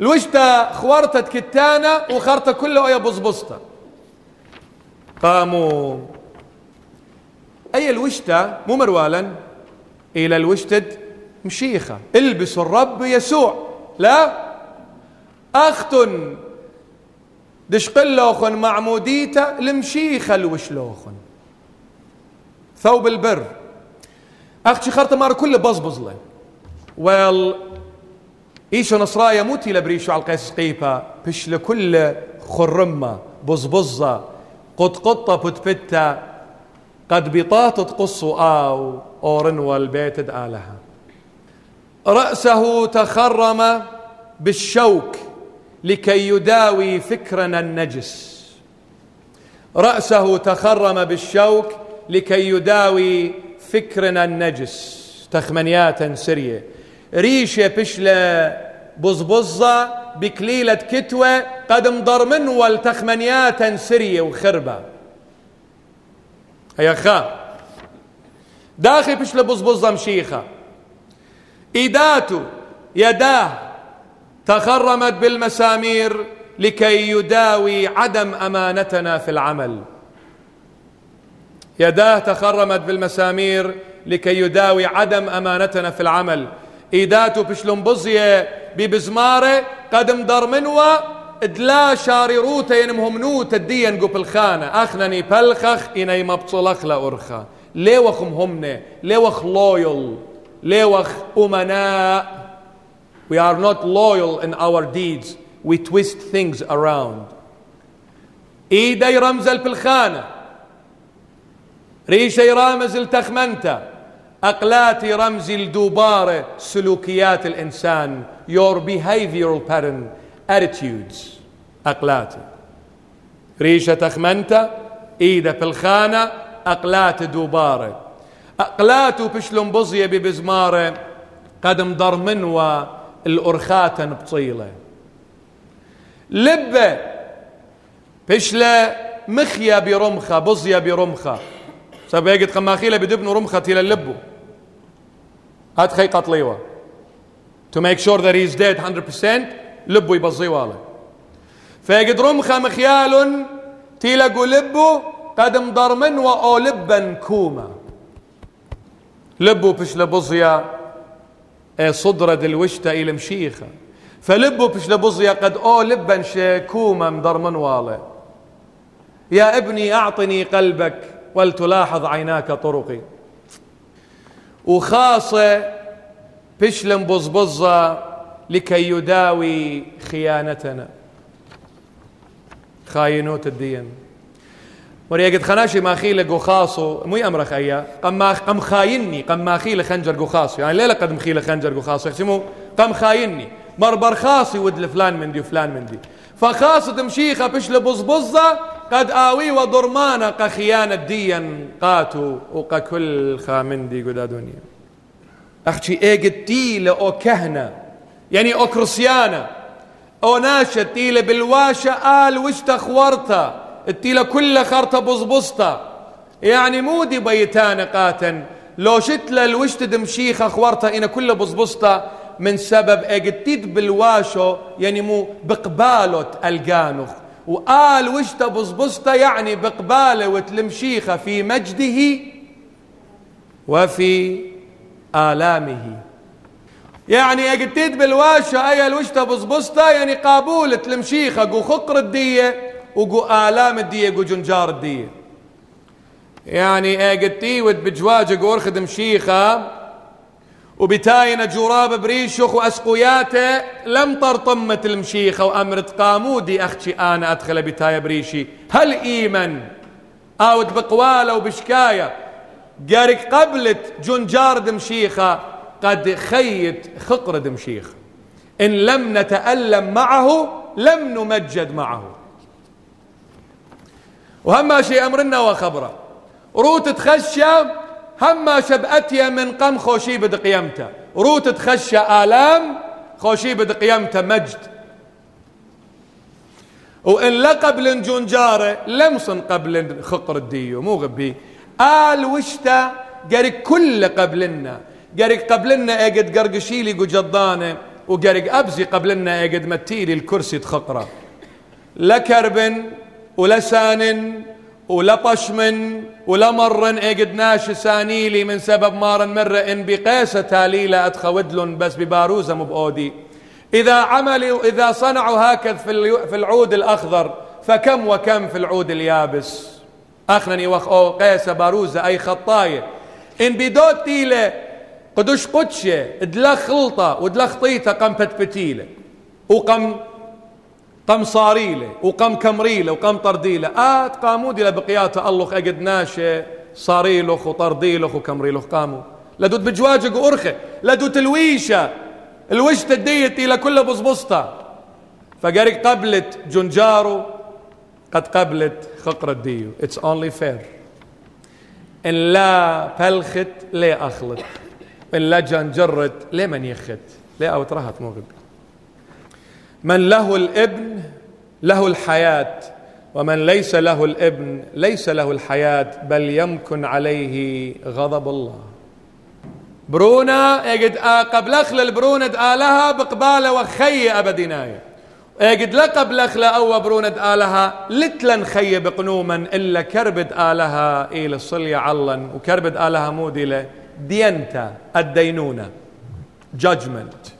الوشتا خوارتت كتانة وخارتا كله يا بزبزتا قاموا. أي الوشتا مو مروالا إلى الوشتد مشيخة. إلبسوا الرب يسوع. لا. أختن. دشقلوخن معموديتا لمشيخة الوشلوخن. ثوب البر. أختي خرطة مار كله بزبز له ويل إيشو نصرايا موتي لبريشو على القيس قيفة. بش لكل خرمة بزبزة قط قطة بتبتة. قد بطاطة قصوا آو أورن والبيت آلها رأسه تخرم بالشوك لكي يداوي فكرنا النجس. رأسه تخرم بالشوك لكي يداوي فكرنا النجس. تخمنيات سرية. ريشة بشلة بزبزة بكليلة كتوة قد مضرمن والتخمنيات سرية وخربة. هيا خا. داخل بشلة بزبزة مشيخة. إيداته يداه تخرمت بالمسامير لكي يداوي عدم أمانتنا في العمل. يداه تخرمت بالمسامير لكي يداوي عدم أمانتنا في العمل. ايداته بشلمبزيه ببزماره قد مدرمنوا إدلا شاريروتا ينمهم نوت الدين قب الخانة اخنني بلخخ اني مبطلخ لأرخا ليوخ مهمنة ليوخ لويل ليوخ أمناء. We are not loyal in our deeds. We twist things around. إيدي رمز البلخانة. ريشي رامز التخمنته أقلاتي رمز الدوبارة سلوكيات الإنسان. Your behavioral pattern attitudes. أقلاتي ريشة تخمنته إيدة في الخانة أقلات دوبارة. أقلاتو بشلون بزية ببزمارة قدم ضرمنوا الأرخاتن بطيلة. لبة بشلة مخيا برمخة بزية برمخة. سبيقت خماخيلة بدبنو رمخة إلى اللبو هات خي قطليوة to make sure that he's dead 100% لبو يبزي واله. فيقد رمخة مخيال تيلقوا لبو قدم ضرمن وأو لبا كوما. لبو بش لبزيا إيه صدرة الوشتة إلى مشيخة. فلبو بش لبزيا قد أو لبا شكوما مضرمن واله. يا ابني أعطني قلبك ولتلاحظ عيناك طرقي. وخاصة بشلم بزبزة لكي يداوي خيانتنا. خاينوت الدين. وريا قد خناشي ما خيلة قخاصو مو يأمرخ أيا. قم قم خايني قم ما خيلة خنجر قخاصو يعني ليلة قد مخيلة خنجر قخاصو يحسمو قم خايني. مربر خاصي ود فلان من دي وفلان من دي فخاصة مشيخة بشل بزبزة قد آوي وضرمانا قخيانة ديا قاتو وقا كل خامندي قدا دنيا أخشي إيه تيلة أو كهنة يعني أو كرسيانة أو ناشة تيلة بالواشة آل وش تخورتا التيلة كلها خرطة بزبزتا. يعني مودي بيتان قاتن لو شتلا الوش تدمشيخة خورتا إنا كلها بزبزتا من سبب اجتيد بالواشو يعني مو بقبالة القانخ وقال وش تبزبزتا يعني بقبالة وتلمشيخة في مجده وفي آلامه. يعني اجتيد بالواشة اي الوشتا بزبزتا يعني قابولة المشيخة قو خقر الدية وقو آلام الدية قو جنجار الدية. يعني اجتي ود بجواجة قو ارخد مشيخة وبتاين جراب بريشخ وأسقياته لم طرطمة المشيخة وامرت قامودي أختي أنا أدخل بتاية بريشي. هل إيمن؟ أو بقوالة وبشكاية. قارك قبلت جنجار دمشيخة قد خيت خقر دمشيخ إن لم نتألم معه لم نمجد معه. وهما شيء أمرنا وخبره. روت تخشى هما شبأتيا من قم خوشي بد قيمته. روت تخشى آلام خوشي بد قيمته مجد. وإن لقب لنجونجارة لمصن قبل خقر الديو مو غبي. آل وشتا قرق كل قبلنا. قرق قبلنا اجد قرقشيلي جدانه وقرق أبزي قبلنا اجد متيلي الكرسي تخقره لا كرب ولا سان ولا طشم ولا مر اجد ناش سانيلي من سبب مار مر إن بقيسة تاليلة ادخودلن بس بباروزة مبؤودي. إذا عملوا إذا صنعوا هكذا في العود الأخضر فكم وكم في العود اليابس. أخنني وخ أو قيسة باروزة أي خطاية. إن بدوت تيلة قدوش قدشة دلا خلطة ودلا خطيطة قم بتبتيلة وقم قم صاريلة وقم كمريلة وقم طرديلة. آت قاموا دي لبقيات الله أجد ناشة صاريلخ وطرديلخ وكمريلخ قاموا. لدوت بجواجق وأرخة لدوت الويشة. الوش تديت إلى كل بصبصتا فقرق قبلت جنجارو قد قبلت خقر الديو. It's only fair. إن لا فلخت ليه أخلط إن لا جنجرت ليه من يخت. ليه أو ترهت مغب من له الابن له الحياة ومن ليس له الابن ليس له الحياة بل يمكن عليه غضب الله. برونا اجد قبل أخل البرونا آلها بقبالة وخي ابدنايه اجد لقب لخلا أو بروند آلها لتلن خي بقنوما إلا كربد آلها إلى صلي علن وكربد آلها موديله دينتا الدينونة judgment.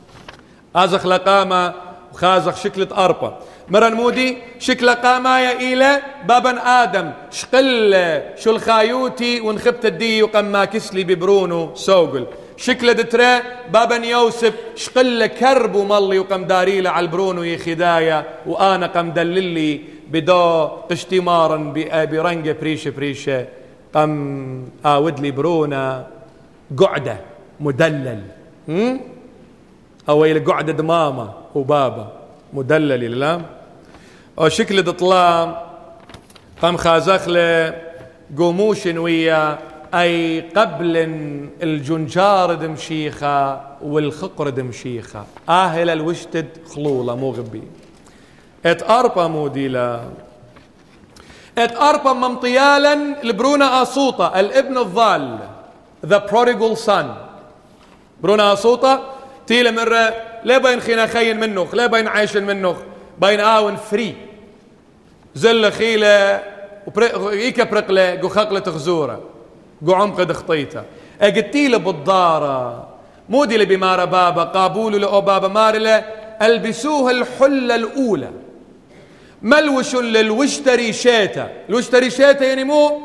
أزخ لقامة وخازخ شكلة أربا. مرن مودي شكل قامايا إلى بابا آدم. شقل شو الخايوتي ونخبت الدي وقما كسلي ببرونو سوقل. شكل دترا بابا يوسف. شقل كرب وملي وقم داريله على البرونو يخدايا وآنا قم دللي بدو قشتمارا برنجة بريشة بريشة. قم آود لي برونا قعدة مدلل. أو إلى قعدة دمامة. وبابا مدلل لا أو شكل دطلام قام خازخله قوموش ويا أي قبل الجنجار دمشيخة والخقر دمشيخة آهل الوشتد خلولة مو غبي. إت أربا موديلا إت أربا ممطيالا لبرونا أصوطة الابن الضال the prodigal son. برونا أصوطة تيلا مرة لا بين خينا خين منه لا بين عايش منه بين آون فري. زل خيلة وإيكا برقلة قو خقلة غزورة قو عمق دخطيته اقتيله بالضارة مودي لبمارة بابا قابولو لأو بابا مارلة ألبسوها الحلة الأولى. ملوش للوشتري شيتا الوشتري شيتا يعني مو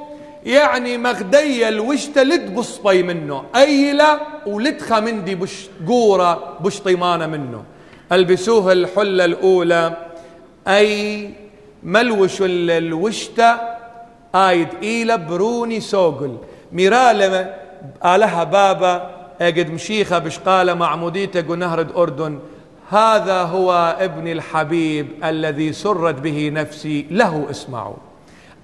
يعني مغدية الوشتة لد بصبي منه. أيلة ولدخة مندي بش قورة بش طيمانة منه. البسوها الحلة الأولى. أي ملوش الوشتة آيد إيلة بروني سوقل. ميرالة آلها بابا أجد مشيخة بشقالة معموديته نهر أردن هذا هو ابن الحبيب الذي سرت به نفسي له اسمعوا.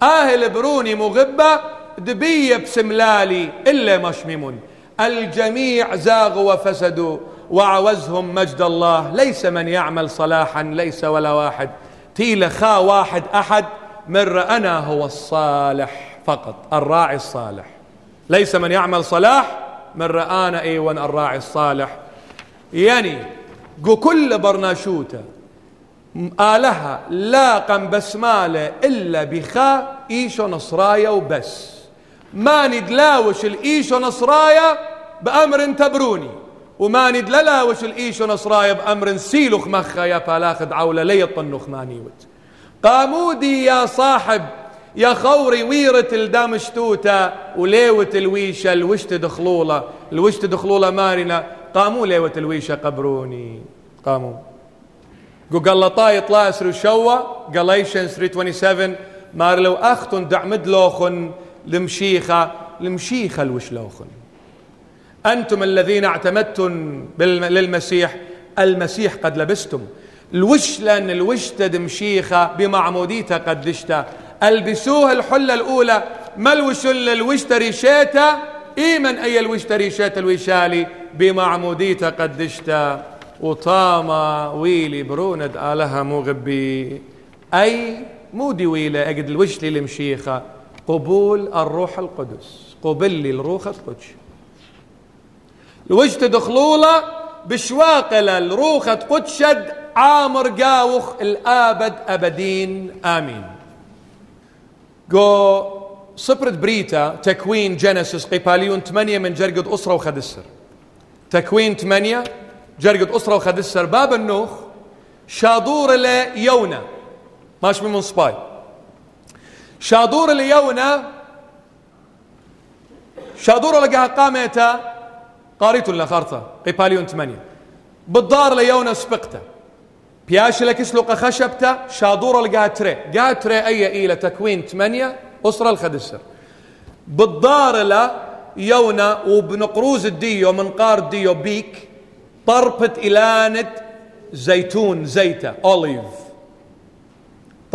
آهل بروني مغبة دبية بسملالي إلا مشمم الجميع زاغوا وفسدوا وعوزهم مجد الله. ليس من يعمل صلاحا ليس ولا واحد. تيل خا واحد أحد مر أنا هو الصالح فقط الراعي الصالح. ليس من يعمل صلاح مر أنا أيوان الراعي الصالح. يعني قو كل برناشوته آلها لاقا بسمالة إلا بخا إيشو نصرايا وبس. ما ندلاوش الإيشو نصرايا بأمر تبروني وما ندلاوش الإيشو نصرايا بأمر سيلوخ مخا يا فالاخد عولة لي الطنخ مانيوت قامودي يا صاحب يا خوري ويرة الدامشتوتة وليوة الويشة الوشت دخلولة الوشت دخلولة مارنا قاموا ليوة الويشة قبروني. قاموا قو قلطاي طلاسر وشوا قليشن 327 مار لو أختن دعمد لوخن لمشيخة لمشيخة الوش لوخن. أنتم الذين اعتمدتم للمسيح المسيح قد لبستم. الوش لأن الوش تدمشيخة بمعموديته قدشته ألبسوها الحلة الأولى. ما الوش الوش تريشيته إيمن أي الوش تريشيته الوشالي؟ بمعموديته قدشته وطاما ويلي بروند آلها مغبي أي مودي ويلة أجد الوش لي المشيخة. قبول الروح القدس. قبل لي الروح القدس. الوش تدخلوله بشواقل الروح قدشد عامر قاوخ الآبد أبدين. آمين. جو صبرت بريتا تكوين جينيسيس قيباليون ثمانية من جرقد أسرة وخدسر تكوين ثمانية جرقد أسرة وخدسر باب النوخ. شادور ليونا ماش من سباي شادور ليونا شادور لقاها قامتا قاريتو لنا خارطة قيباليون ثمانية بالدار ليونا سبقته بياش لك سلوق خشبته شادورة لقاها تري قاها تري أي إيلة تكوين ثمانية أسرة الخدسر بالدار لا يونا وبنقروز الديو من قار ديو بيك طربة إلانة زيتون زيتة أوليف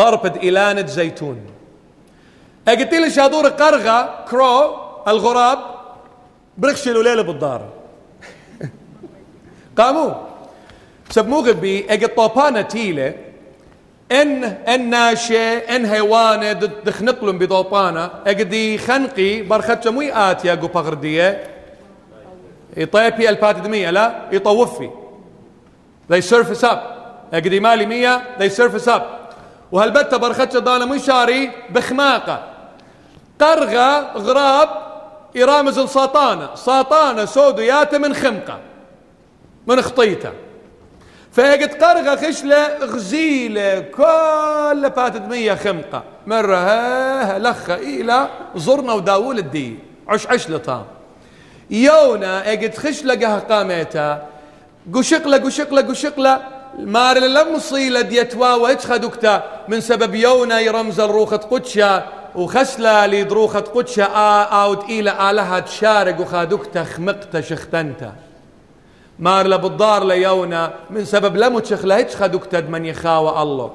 طربة إلانة زيتون قلت لي شادور قرغة كرو الغراب برخشلوا ليلة بالدار. قاموا. سب مو غبي أجي طوبانة تيلة. إن إن ناشي إن هيوانة دخنقلم بطوبانة اجدي خنقي برختش مو آتيا قو بغردية يطيبي الباتدمية لا يطوفي. They surface up. اجدي مالي مية they surface up. وهالبتة برختش مو شاري بخماقة. قرغة غراب يرامز الساطانة. ساطانة سودياته من خمقة من خطيته. فقد قرغة خشلة غزيلة كل فاتت مية خمقة. مرة ها لخة إلى زرنا وداول الدي عش عش لطام يونا قد خشلة قه قامتها قشقلة قشقلة قشقلة. مار لم صيلة ديتوا واتخدكتا من سبب يونا يرمز الروخة قدشا وخسلا لدروخة قدشة آوت إلى آلها تشارق وخادوكتا خمقتا شختنتا. مار لبالدار ليونا من سبب لمتشخ لهيتش خادوكتا من يخاوى الله.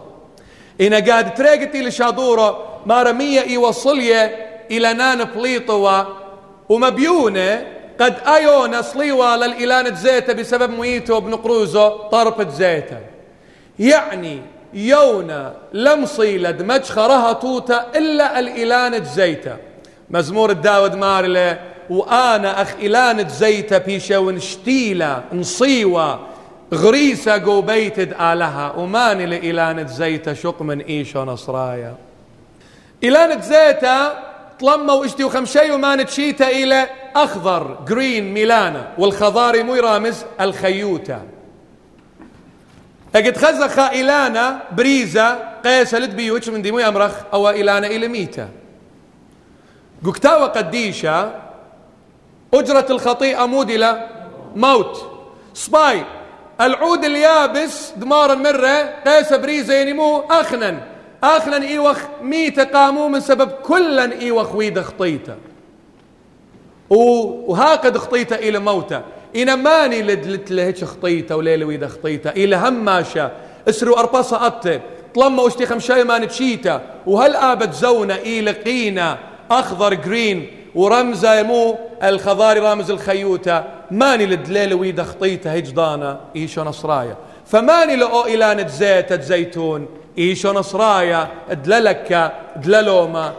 إنا قاد تريقتي لشادورة مار مية إيوصلية إلى نان بليطوا ومبيونة قد أيونا صليوا للإلانة زيتا بسبب ميته بنقروزو طرفة زيتا يعني يونا لم صيلد مجخرها توتا إلا الإلانة زيتا مزمور الداود مارله وأنا أخ إلانة زيتا بيشا ونشتيلا نصيوة غريسة جو بيتد آلها. وماني لإلانة زيتا شق من إيشو نصرايا إلانة زيتا طلما واشتي وخمشي وما نتشيتا إلى أخضر جرين ميلانا والخضاري مو رامز الخيوتا اجد خزخ إلانا بريزة قيس لدبي وش من ديمو يمرخ أو إلانا إلى ميتا قكتاوة قديشة أجرة الخطيئة مودلة موت. سباي العود اليابس دمار مرة قيس بريزة يعني مو أخنن إيوخ ميتا قاموا من سبب كلا إيوخ ويد خطيته. وهكذا خطيته إلى موته. إنا ماني لدلت لهيش خطيته وليلة ويدا خطيته. إلى هماشة. اسروا أربصة أطب طلما وشتي خمشاي ما نتشيتا وهل آبت زونا إلى قينا أخضر جرين. ورمزة مو الخضاري رامز الخيوتة. ماني لدليلة ويدا خطيته هجدانا إيشو نصرايا فماني لأو إلانة زيت زيتون. إيشو نصرايا دللكا دللوما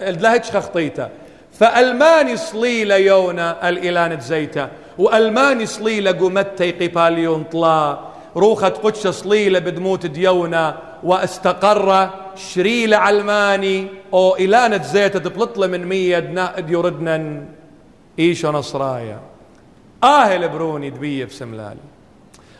دلهتش خطيته فألماني صليلة يونا الإلانة زيتا وألماني صليلة قمتي قباليون طلا. روخة قدش صليلة بدموت ديونا وأستقر شريلة علماني أو إلانة زيتا تبلطلة من مية دناء يردنا إيشو نصرايا. آهل بروني دبية في سملالي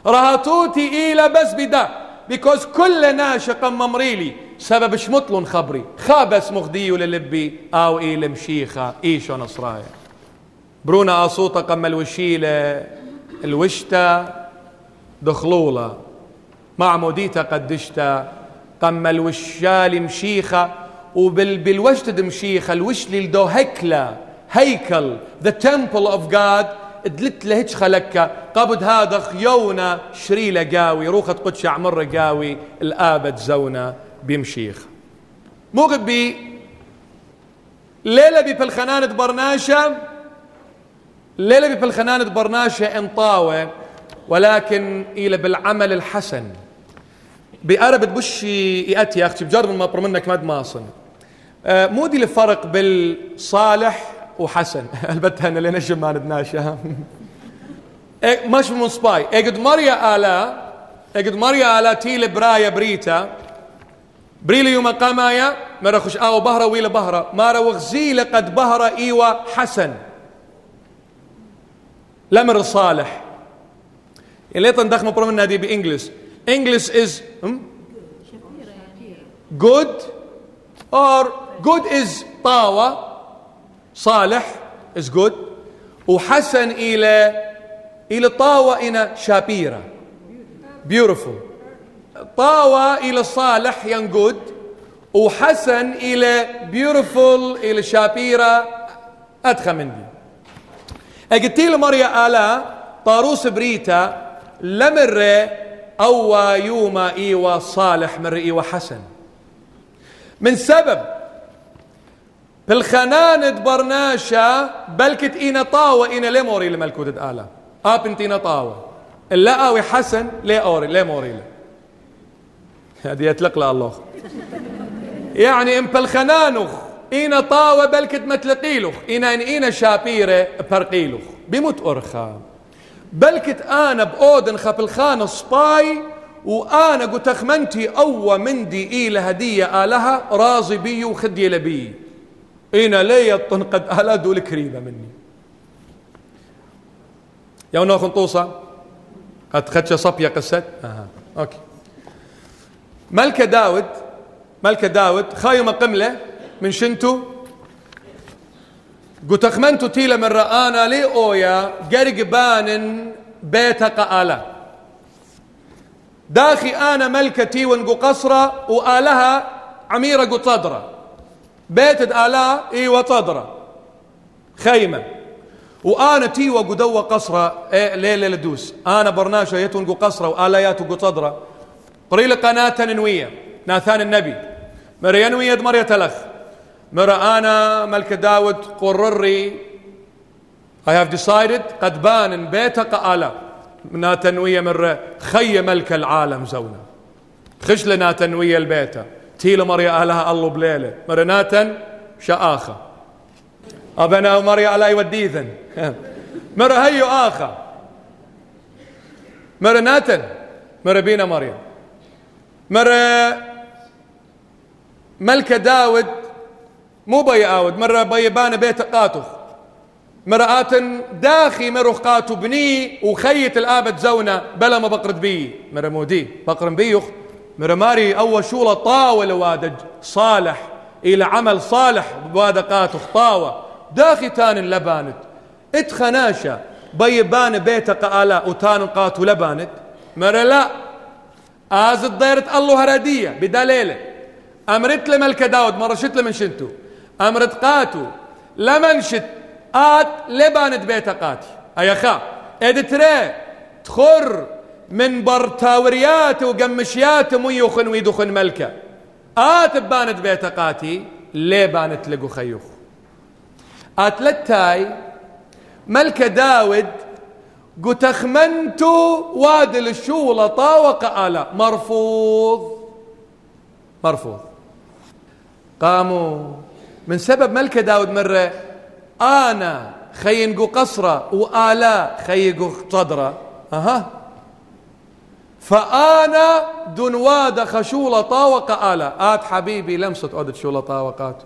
رهاتوتي إيلا بس بدا. بيكوز كل ناشق ممريلي سبب شمطلون خبري. خابس مغدي للبي آو إلى مشيخة ايشو نصرايا برونا اصوطة قم الوشيلة الوشتا دخلولة. مع موديتا قدشتا قم الوشال مشيخة وبالوشتد مشيخة الوش للدو هكلة هيكل the temple of God دلت لهيش خلكة قبض هذا خيونا شريلة قاوي. روخة قدش عمر قاوي. الآبد زونا بمشيخ. مغبي ليلة بفلخنانة برناشة ليلة بفلخنانة برناشة انطاوة ولكن إلى بالعمل الحسن. بأربت بشي يأتي يا أختي بجرب ما منك ماد ماصن آه مودي الفرق بالصالح وحسن. البتها أنا اللي نجم ما ندناشا إيه، مش من سباي. اجد مريا آلا اجد مريا آلا تيل برايا بريتا. بريلي يوم قامايا مرة خش آو بهرة ويلا بهرة مارا وغزيلة قد بهرة إيوة حسن. لمر صالح. اللي تندخ مبرم النادي بإنجلس English is hmm? good or good is طاوة صالح is good. وحسن إلى إلى طاوة إلى شابيرة. Beautiful. طاوى إلى صالح ينقود وحسن إلى بيوتيفول إلى شابيرة أدخى مندي قلت له مريا آلا طاروس بريتا لمر أو يوما إيوا صالح مر إيوا حسن. من سبب بالخنان برناشا بلكت إينا طاوة إينا لموري لملكوت آلا آب إينا طاوة. أوي حسن لي أوري لي موري. هذه يتلق له الله. يعني ام بالخنانخ إينا طاوة بلكت متلقيلخ إينا إن إينا شابيرة برقيلخ. بموت أرخا. بلكت أنا بأودن خب الخانة سباي وأنا قلت أخمنتي أو مندي إيلة هدية آلها راضي بي وخدي لبي إينا لي قد دول كريمة مني. يا ونوخ طوصة قد خدش صبية قصة أها أوكي. ملكة داود ملكة داود خايمة قملة من شنتو؟ قلت أخمنتو تيلا من رآنا لي أويا قرق بان بيتا قآلة داخي أنا ملكتي ونقو قصرة وآلها عميرة قطادرة بيت آلاء إيوة صدرة خيمة. وأنا تي وقدوة قصرة إيه ليلة لدوس أنا برناشة يتونقو قصرة وآلايات وقو صدرة قريل قناة ننوية ناثان النبي. مرة ينوية مرية تلخ مرة أنا ملك داود قرري I have decided قد بان بيتك آلاء من تنوية مرة خي ملك العالم زونا. خش لنا تنوية البيت. تيل مريا أهلها الله بليلة. مرة ناتن شآخة. أبنا ومريا ألا يوديذن مرة هيو آخة. مرة ناتن مرة بينا مريم مرة ملكة داود مو بي آود مرة بي بان بيت قاتف مرآت داخي مرخقات بني وخيت الآبد زونا بلا ما بقرد بي. مرة مودي بقرن بيخ مرة ماري أول شولة طاولة وادج صالح إلى عمل صالح بوادقات طاوة. داخي تان لبانت. اتخناشا بيبان بيتك آلاء وتان قاتو لبانت. مرة لا آزد دايرة الله هرادية بدليلة. أمرت لملك داود مرة شت لمن شنتو. أمرت قاتو لمن شت آت لبانت بيتا قاتي. أيخا ادتري تخر من برتاوريات وقمشيات مو يخن ويدخن ملكة. آت بانت بيتا قاتي ليه بانت لقو خيوخ؟ آت لتاي ملكة داود قلت اخمنت وادل الشولة طاوق آلا. مرفوض. مرفوض. قاموا. من سبب ملكة داود مرة أنا خينقو قصرة وآلاء خيقو صدرة أها. فأنا دنواد خشولة طاوق آلاء آت حبيبي لمسة أودت شولة طاوقات.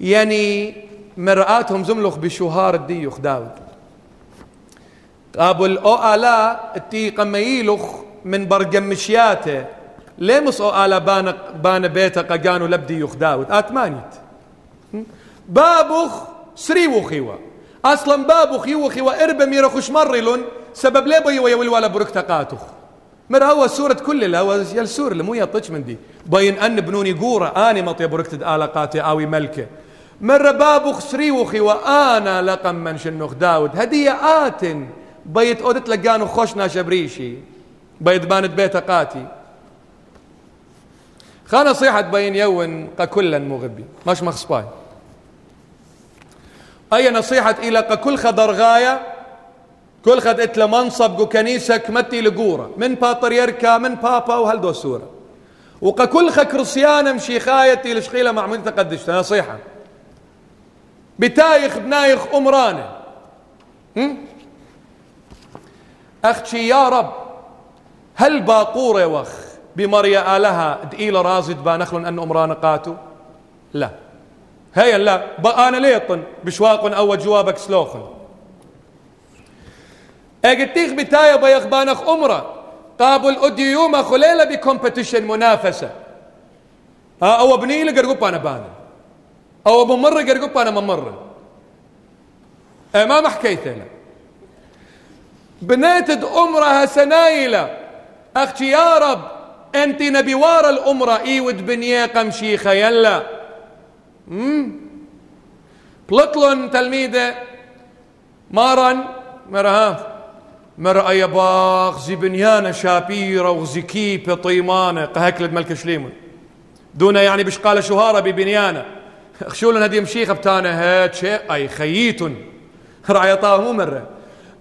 يعني مرآتهم زملخ بشهار الديوخ داود. الأو آلاء التي قميلخ من برقمشياته لمس أو آلاء بان, بان بيته قانو لبدي يخ داود. آتمانيت بابخ سري وخيوا أصلا بابو خيو خيوا اربا ميرا خش مرلون سبب ليه بيوا يا ولا برك تقاتخ مر هو سورة كل هو السور اللي مو يطش من دي. بين أن بنوني قورة آني مطي بركت آلقاتي آوي ملكة. مر بابو سري وخيوا أنا لقم من شنوخ داود. هدية آت بيت أودت لقانو خوشنا شبريشي بيت بانت بيت قاتي. خانا صيحة بين يون كلا مغبي مش مخصباي. أي نصيحة إلى كل خدر غاية كل خد إتلا منصب جو كنيسة كمتي لقورة. من باتريركا من بابا وهالدو سورة وكل خ كرسيانة مشي خايتي لشخيلة معمول تقدش. نصيحة. بتايخ بنايخ أمرانة. أختي يا رب هل باقورة وخ؟ بمريا آلها دقيلة رازد بانخلن أن أمرانة قاتو؟ لا. هيا لا. أنا ليطن بشواق أو جوابك سلوخن. اجتيخ بتايا بيخبانخ أمرة قابل أديوما خليلة بكومبetition منافسة أو بني لقرقب أنا بانا أو بمر قرقب أنا ممر إيه، ما محكيت له بنيت أمرها سنايلة أختي يا رب أنت نبي وار الأمرة إيود بنيه قمشيخة يلا بلطلن تلميذة مارن مرها مر أي باخ زي بنيانة شابيرة وزي كيبة طيمانة؟ قهكلد ملك شليمون. دون يعني بشقالة شهارة ببنيانة خشولن هدي مشيخة بتانا هات شيء أي خييتن رعيطاه مو مرة.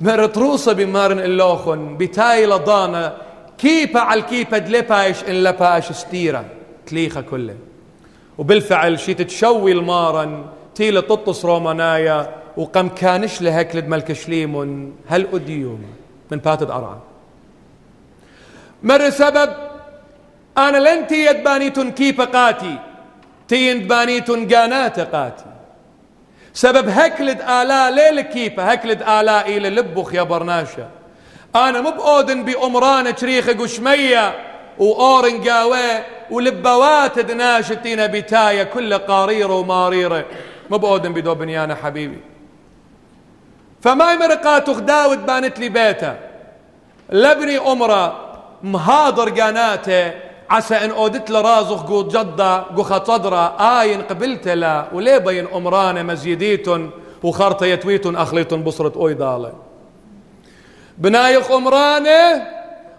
مرة تروسة بمارن اللوخن بتاي لضانة كيبة على الكيبة دلباش إن لباش ستيرة تليخة كله. وبالفعل شي تتشوي المارن تيلا تطس رومانايا. وقم كانش لهكلد ملك شليمون. هل أديوم؟ من باتد أرعى مر سبب أنا لن تيد بانيتون كيف قاتي تيند بانيتون قانات قاتي. سبب هكلد آلاء ليل كيفة هكلد آلاء إلى لبخ يا برناشا. أنا مو بأودن بأمران تريخ قشمية وأورن قاوي ولبوات دناشتين بتاية كل قاريرة وماريرة مو بأودن بدو بنيانة حبيبي. فما مرقات داود بانت لي بيته لبني أمرة مهاضر قاناته عسى إن أودت لرازخ قو جدة قو خطدرة آين قبلت لا وليه بين أمرانة مزيديت وخرطة يتويت أخليت بصرة أوي دالة. بنايخ أمرانة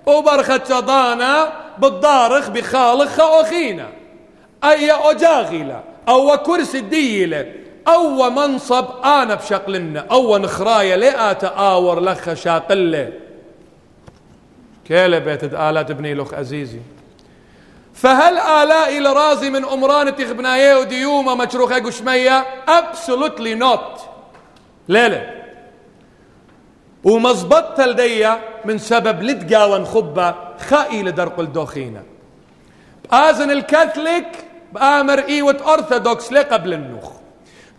وبرخة شضانة بالضارخ بخالخ أخينا. أي أجاغلة أو كرسي الديلة أو منصب أنا بشقلنا أو نخراية لي آور لخ شاقلة كيلة بيت آلات ابني لخ أزيزي فهل آلاء لرازي من أمران تخبنايه وديومة مشروخة قشمية؟ Absolutely not. ليلة. ومزبط لدي من سبب لتقا ونخبة خائي لدرق الدوخينة. بآذن الكاثوليك بآمر إيوة أرثوذكس لي قبل النخ.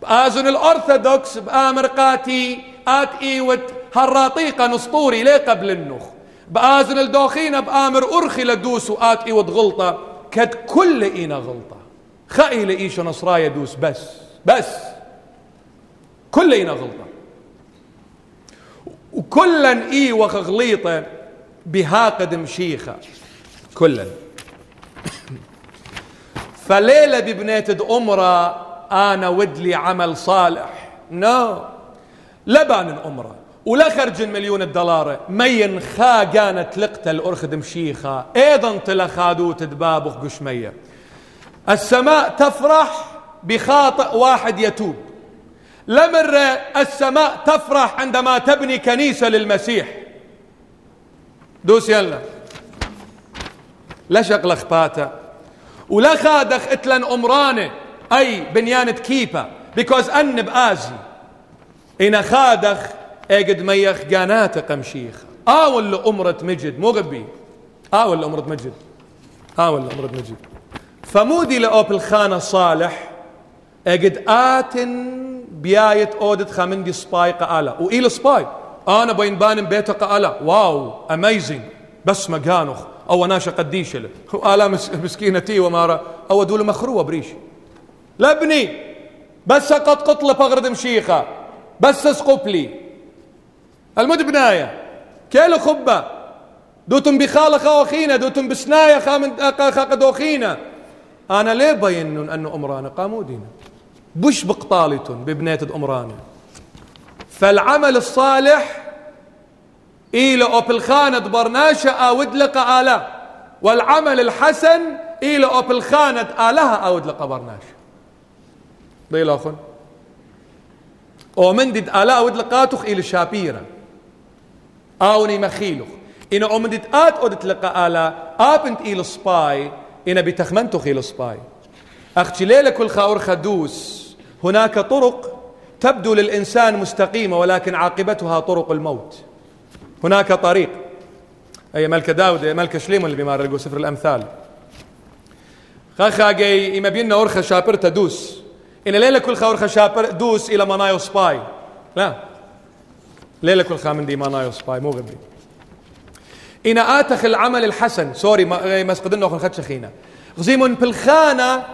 بآذن الأرثوذكس بآمر قاتي آت إيوة هالراطيقة نسطوري لي قبل النخ. بآذن الدوخينة بآمر أرخي لدوس وآت إيوة غلطة. كد كل إينا غلطة. خائي لإيش نصرايا دوس. بس. بس. كل إينا غلطة. وكلا إي وغليطة بهاقد مشيخة. كلا فليلة ببنيت أمرة أنا ودلي عمل صالح. نو no. لبان أمرة ولا خرج مليون الدولار. مين خا كانت لقت الأرخد مشيخة. أيضا طلا خادو تدبابخ قشمية. السماء تفرح بخاطئ واحد يتوب. لمر السماء تفرح عندما تبني كنيسة للمسيح. دوس يلا. لا شغل خباته ولا خادخ إتلن أمرانه. أي بنيانة كيبا. بيكوز أن بآزي. إن خادخ إجد ميخ قانات قمشيخ. آه ولا امرة مجد. مو غبي. آه ولا امرة مجد. آه ولا امرة مجد. فمودي لأوبل خانة صالح. إجد آتن بيايت أودت خامندي سباي قالا. وإيل سباي. آنا بين بان بيته قالا. واو. اميزنج بس مكانخ أو ناشا قديش له. آلا مسكينتي ومارا. أو دول مخروة بريش. لبني بس قد قطله بغرد مشيخة بس اسقب لي. المد بنايه كيلو خبة. دوتم بخالة خاوخينا دوتم بسنايا خامن خاقدوخينا أنا ليه بينن انه امرانه قامودينا بش بقطالة ببنية أمرانة فالعمل الصالح إلى أوبل خانة برناشة أود لك آلا. والعمل الحسن إلى أوبل خانة آلها أود لك برناشة بيلا أخن أومندد آلا أود لقاتخ إلى شابيرا. أوني مخيلخ إن أومندد آت أود لك آلا آبنت إلى سباي إن بتخمنتخ إلى سباي. أختي ليلة كل خاور خدوس. هناك طرق تبدو للإنسان مستقيمة ولكن عاقبتها طرق الموت. هناك طريق. أي ملك داود أي ملك شليم اللي بيمار سفر الأمثال. خاخا جاي إما بينا أرخى شابر تدوس. إن ليلة كل خا أرخى شابر دوس إلى منايو سباي. لا. ليلة كل خا من دي منايو سباي مو غبي. إن آتخ العمل الحسن سوري ما مسقدنا أخن خدش خينا. غزيمون بالخانة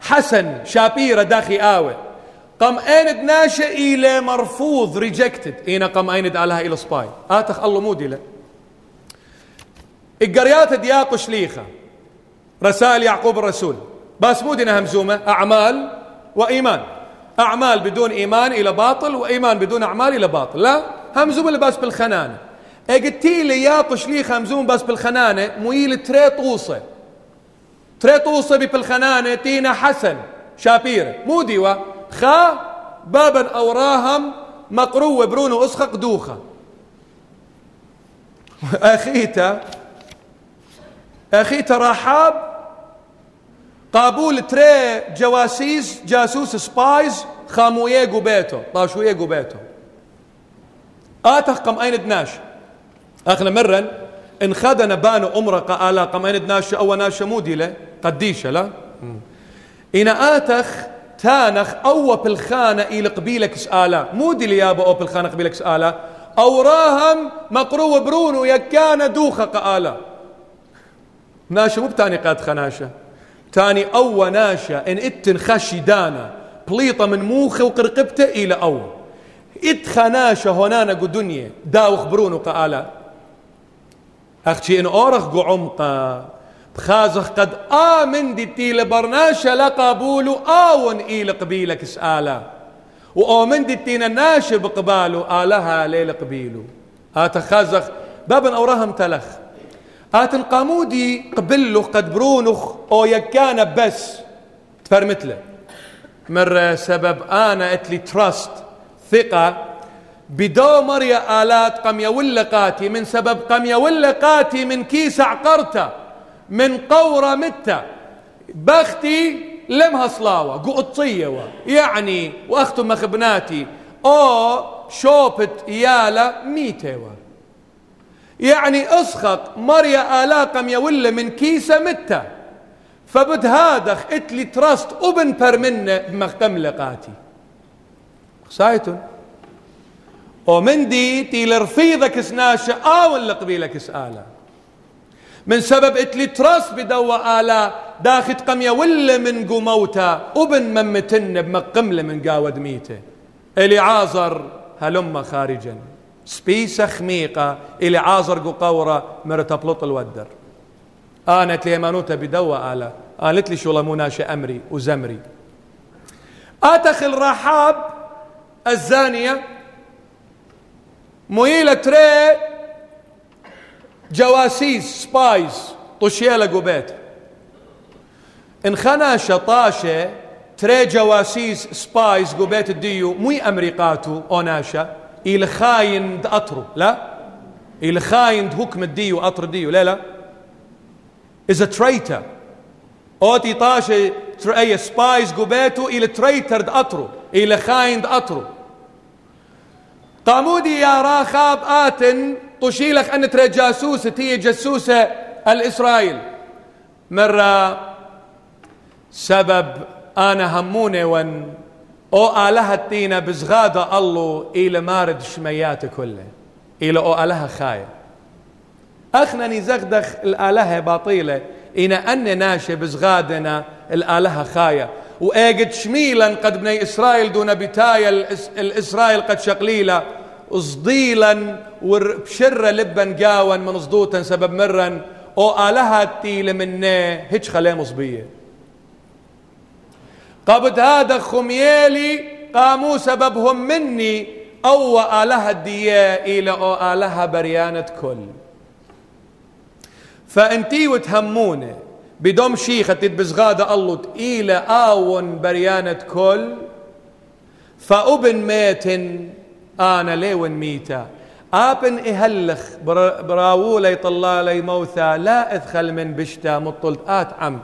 حسن شابيرة داخي آوي قم ايند ناشئ إلى مرفوض ريجكتد اين قم ايند آلها إلى سباي. آتخ الله مودي له القريات دياق شليخة. رسائل يعقوب الرسول. بس مودنا همزومة أعمال وإيمان. أعمال بدون إيمان إلى باطل وإيمان بدون أعمال إلى باطل. لا همزومة بس بالخنانة. إجتي لي يا شليخة همزوم بس بالخنانة مويل تري طوصة. تري طوصة بالخنانة تينا حسن شابير. مو ديوا خا بابا أوراهم مقرو برونو أسخق دوخة. أخيتا أخيتا رحاب قابول تري جواسيس جاسوس سبايز خامو يجو بيتو طاشو يجو بيتو آتخ قم أين دناش أخنا مرن إن خدنا بانو أمرا قالا قم أين دناش أو ناش مودي له قديشة لا إن آتخ تانخ أو بالخانة إلى قبيلك سآلة مو دي ليابا أو بالخانة قبيلك سآلة أو راهم مقرو برونو يكان دوخة قآلة ناشا مو بتاني قاد خناشة تاني أو ناشا إن إتن خشي دانا. بليطة من موخه وقرقبته إلى أو. ات خناشة هنانا قدنيا داوخ برونو قآلة أختي إن أورخ قو عمقا. تخازخ قد آمن دي تيل برناشا لقبولو آون إيل قبيلك اسآلا وآمن دي تينا ناشب قبالو آلها ليل قبيلو. آتا خازخ بابن أورهم تلخ. آتن قامودي قبلو قد برونخ أو يكان بس. تفرمت له. مرة سبب أنا اتلي تراست. ثقة. بدو مريا آلات قم يولقاتي. من سبب قم يولقاتي من كيس عقرته من قورة متة. بختي لمها صلاوة قطية يعني وأختم مخبناتي. أو شوبت يالا ميتة يعني اسخط مريا آلاقم يولا من كيسة متة. فبد هادخ اتلي تراست ابن برمنة بمختم لقاتي. سايتون. ومن دي تيل رفيضك سناشة آول لقبيلك سآلة من سبب اتلي تراس بدوا آلا داخت قمية ولا من قموتا وبن ممتن بمقملة من قاود ميتة. إلي عازر هلم خارجا. سبيسة خميقة إلي عازر قورة مرتبلط الودر. آنت لي مانوتا بدوا آلا. قالت لي شو مناشي أمري وزمري. آتخل رحاب الزانية مويلة تري جواسيس سبايز طشيلة قبيت انخنا شطاشة تري جواسيس سبايز قبيت الديو مي أمريقاتو أوناشا إلى خاين أطرو. لا. إلى خاين حكم الديو أطر ديو. لا لا. Is a traitor. أوتي طاشة أي سبايز قبيتو إلى تريتر أطرو. إلى خاين أطرو. قامودي يا راخاب آتن طشيلك أن ترى جاسوسة هي جاسوسة الإسرائيل. مرة سبب أنا هموني ون أو آلهة تينا بزغادة الله إلى مارد شميات كله. إلى أو آلهة خاية. أخنني زغدخ الآلهة باطيلة. إن أن ناشي بزغادنا الآلهة خاية. وأجد شميلا قد بني إسرائيل دون بتايا الإسرائيل قد شقليلا صديلا وبشرة لبا قاوا من صدوتا سبب مرا أو آلهة تيل منه هيج خليه مصبية قبض هذا خميالي قاموا سببهم مني. أو آلهة ديا إلى أو آلهة بريانة كل. فانتي وتهمونه بدم شيخة تتبزغادة الله إلى آون بريانة كل. فأبن ميت أنا ليون ميتا. آبن إهلخ براولي طلالي موثى لا أدخل من بشتا مطلت آت عم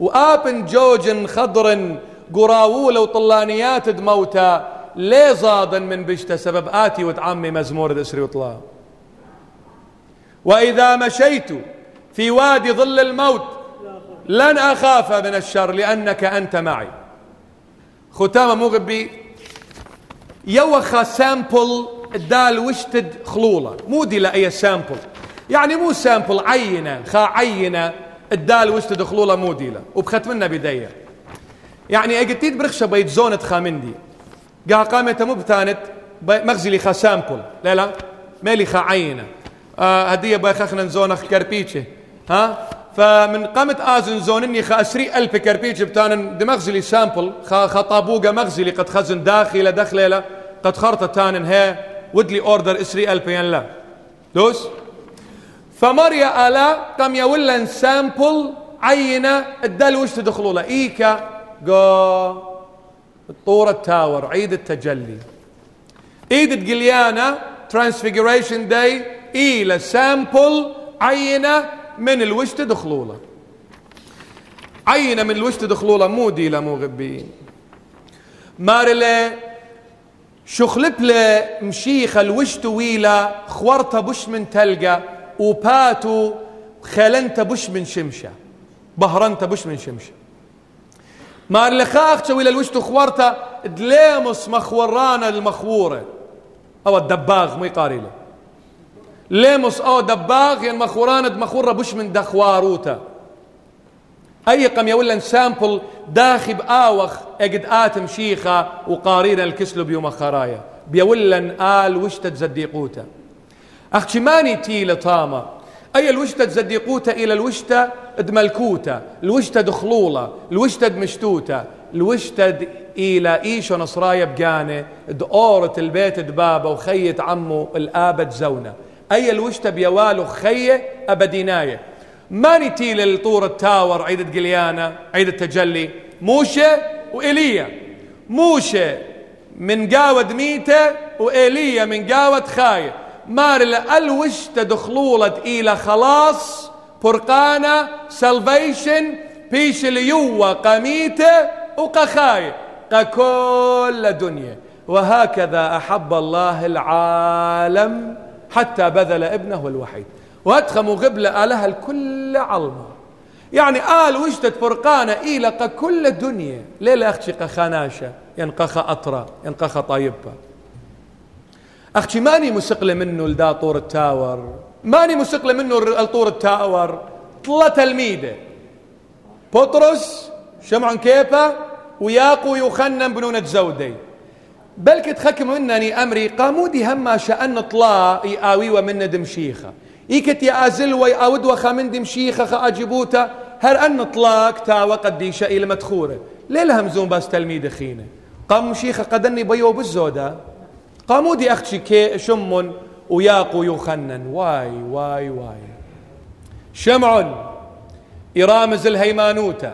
وآبن جوج خضر قراولة وطلانيات دموتا ليه زادا من بشتا سبب آتي وتعمي مزمور دسري وطلا. وإذا مشيت في وادي ظل الموت لن أخاف من الشر لأنك أنت معي. ختام مغبي يوخا سامبل الدال وشتد خلوله مو دي لأي سامبل. يعني مو سامبل عينة خا عينة الدال وشتد خلوله مو دي له وبختمنا بداية. يعني اجتيد برخشة بيت زونة خامندي قا قامت مو بتانت مغزلي خا سامبل لا لا مالي خا عينه آه هدية باي خخنا زونة كربيتشي ها؟ فمن قامت آزن زونني خا اسري الف كربيتشي بتان دمغزلي سامبل خا خطابوقه مغزلي قد خزن داخله دخله قد خرطة تانن هي ودلي اوردر اسري البين لا. دوس فمريا آلا قام يولن سامبل عينه الدل وش تدخلوا له ايكا جو الطور التاور عيد التجلي. عيد القليانة ترانسفيجريشن داي إلى سامبل عينة من الوش تدخلوا عينة من الوش تدخلوا مو دي مو غبيين. مارلي شخلب له مشيخ الوش طويلة خورته بش من تلقى وباتو خلنت بش من شمشة. بهرنت بش من شمشة. ما اللي خاخ ويلا الوش خورته دليمس مخورانا المخورة أو الدباغ مو يقاري له. أو دباغ يعني مخورانة مخورة بش من دخواروتا. أي قم يولا سامبل داخب آوخ اجد آتم شيخة وقارينا الكسلو بيوم خرايا. بيولن آل وش تتزديقوتا أختماني تي لطامة أي الوشتة تزديقوتا إلى الوشتة دملكوتا الوشتة دخلولة الوشتة دمشتوتا الوشتة إلى إيشو نصرايا بقانة دورة البيت دبابة وخية عمو الآبد زونة أي الوشتة بيوالو خية أبديناية. ما نتي للطور التاور عيد قليانة عيد التجلي. موشة وإيليا موشة من قاود ميتة وإيليا من قاود خاية. مار الوش تدخلولة إلى خلاص فرقانة سلفيشن بيش ليوة قميتة وقخاية ككل دنيا وهكذا أحب الله العالم حتى بذل ابنه الوحيد. وأدخم غبلة آلها الكل علمه يعني آل وجدت فرقانة إيلق كل الدنيا. ليلة أختي قخاناشة ينقخ أطرى ينقخ طيبة أختي ماني مسقلة منه لدا طور التاور؟ ماني مسقلة منه لطور التاور؟ طلة تلميذه بطرس شمعن كيبة وياقو يخنن بنونة زودي. بلك تخكم منني أمري قامودي هما شأن طلا يآوي ومن دمشيخة إيكت يا أزل ويأود وخا من دمشيخة خا أجبوتا هر أن طلاق تا وقديشة إلى مدخورة. ليه الهمزون باس تلميذ خينة. قام شيخة قدني بيو بالزودة قامودي أختي كي شم وياقو يخنن واي واي واي. شمع يرامز الهيمانوتة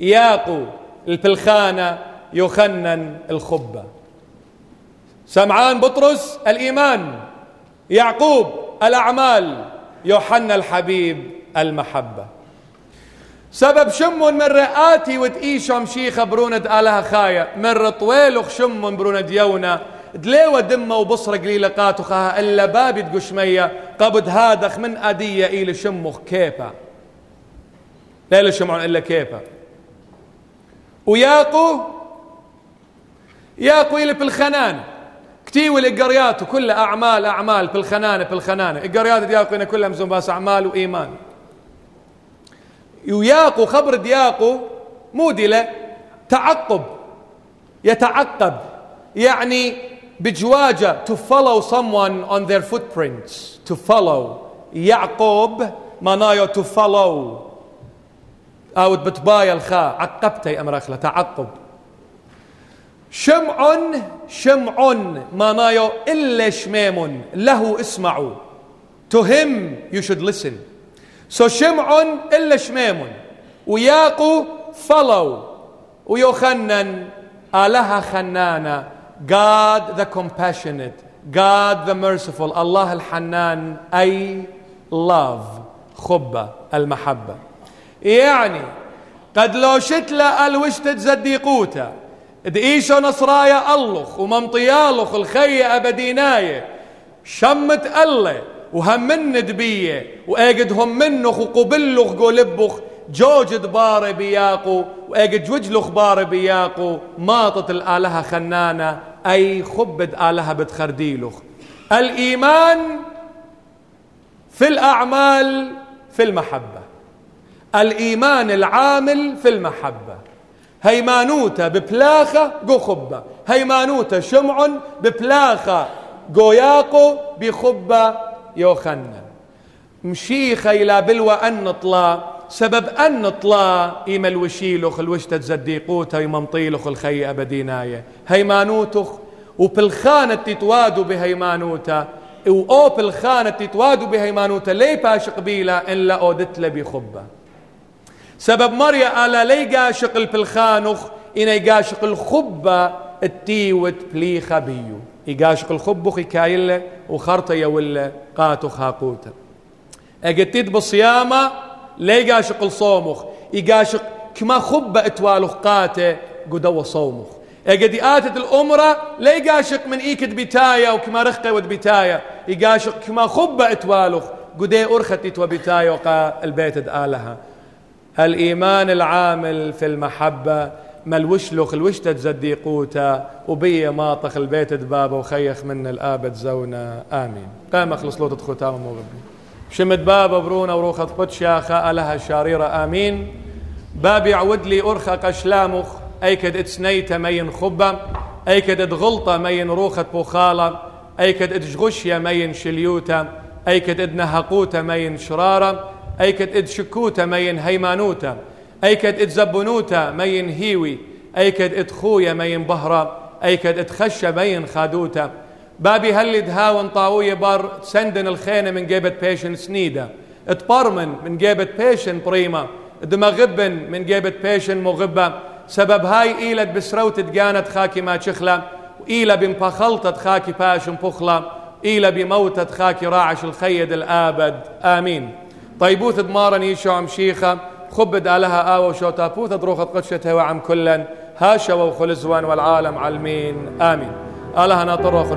ياقو الفلخانة يخنن الخبة. سمعان بطرس الإيمان. يعقوب الأعمال. يوحنا الحبيب المحبة. سبب شم من رئاتي وتقيشم شيخة برونة آلها خايا من طويل شم برونة يونا دليوة دمة وبصرة قليلة قاتخها إلا بابي تقشمية قبض هادخ من أدية إلى شمخ كيفا. لا شمعون إلا كيفا. وياقو؟ ياقو إلى في الخنانة كتيوي القريات وكلها أعمال أعمال في الخنانة في الخنانة القريات دياقو كلها مزون باس أعمال وإيمان. وياقو خبر دياقو مودلة تعقب. يتعقب. يعني بجواجة to follow someone on their footprints. To follow. يعقوب معناه to follow. أو بتبايا الخاء. عقبتي أمرخلة تعقب. شمع شمع. معناه إلا شميم. له اسمعوا. To him you should listen. So شمع إلا شميم. وياقو follow. ويوخنن آلها خنانة. God the compassionate God the merciful الله الحنان أي love خبة المحبة. يعني قد لو شتلا ألوشت تزديقوتا دقيشو نصرايا ألخ وممطيالخ الخية أبديناية شمت الله وهم من دبية وأجد هم منخ وقبلخ قولبخ جوج دبار بياقو وأجد جوج بار بياقو. ماطت الآلهة خنانة أي خبد آلهة بتخرديلخ الإيمان في الأعمال في المحبة. الإيمان العامل في المحبة. هيمانوتا ببلاخة جو خبة. هيمانوتا شمع ببلاخة جو ياقو بخبة يوخنن مشيخة إلى بلوى أن نطلع سبب أن نطلع إيما الوشيلخ الوشتة تزديقوتا يممطيلخ الخي أبديناية. هيمانوتخ وبالخانة تتوادوا بهيمانوتا وأو بالخانة تتوادوا بهيمانوتا لي باش قبيلة إلا أودت بخبة سبب مريا ألا لي قاشق البلخانخ إن يقاشق الخبة التيوت بلي خبيو يقاشق الخبخ يكايلة وخرطة يولا قاتخ هاقوتا. اجتيت بصيامة لي قاشق الصومخ يقاشق كما خبة إتوالخ قاته قدو صومخ. اجدي آتت الأمرة لي قاشق من إيكت بتايا وكما رخقة ود بتايا. يقاشق كما خبة إتوالخ قدي أرختت وبتايا وقا البيت آلها الإيمان العامل في المحبة ما الوشلخ الوشتة تزديقوتا وبي ماطخ البيت دبابة وخيخ من الآبد زونا. آمين. قام أخلص لوطة ختام موغبي شمت بابا برونا وروخة قدشا خاء لها شاريرة آمين. بابي عود لي أرخى قشلامخ أيكد إتسنيت مين خبة أيكد اتغلطة مين روخة بوخالة أيكد اتجغشيا مين شليوتا أيكت إد نهقوتا مين شرارة أيكت إد شكوتا مين هيمانوتا أيكت إد زبنوتا مين هيوي أيكت إد خويا مين بهرة أيكت إد خشة مين خادوتا بابي هلد هاون طاوية بار سندن الخينة من جيبة بيشن سنيدة. اتبرمن من جيبة بيشن بريمة دمغبن من جيبة بيشن مغبة. سبب هاي إيلت بسروت تجانت خاكي ما تشخلة وإيلة بمبخلطة خاكي باشن بخلة إيلة بموتة خاكي راعش الخيد الآبد. آمين. طيبوث دمارا يشو عم شيخة. خبد آلها آوة وشوتابوث دروخة قدشتها وعم كلا هاشا وخلزوان والعالم علمين. آمين. آلها ناطر وخل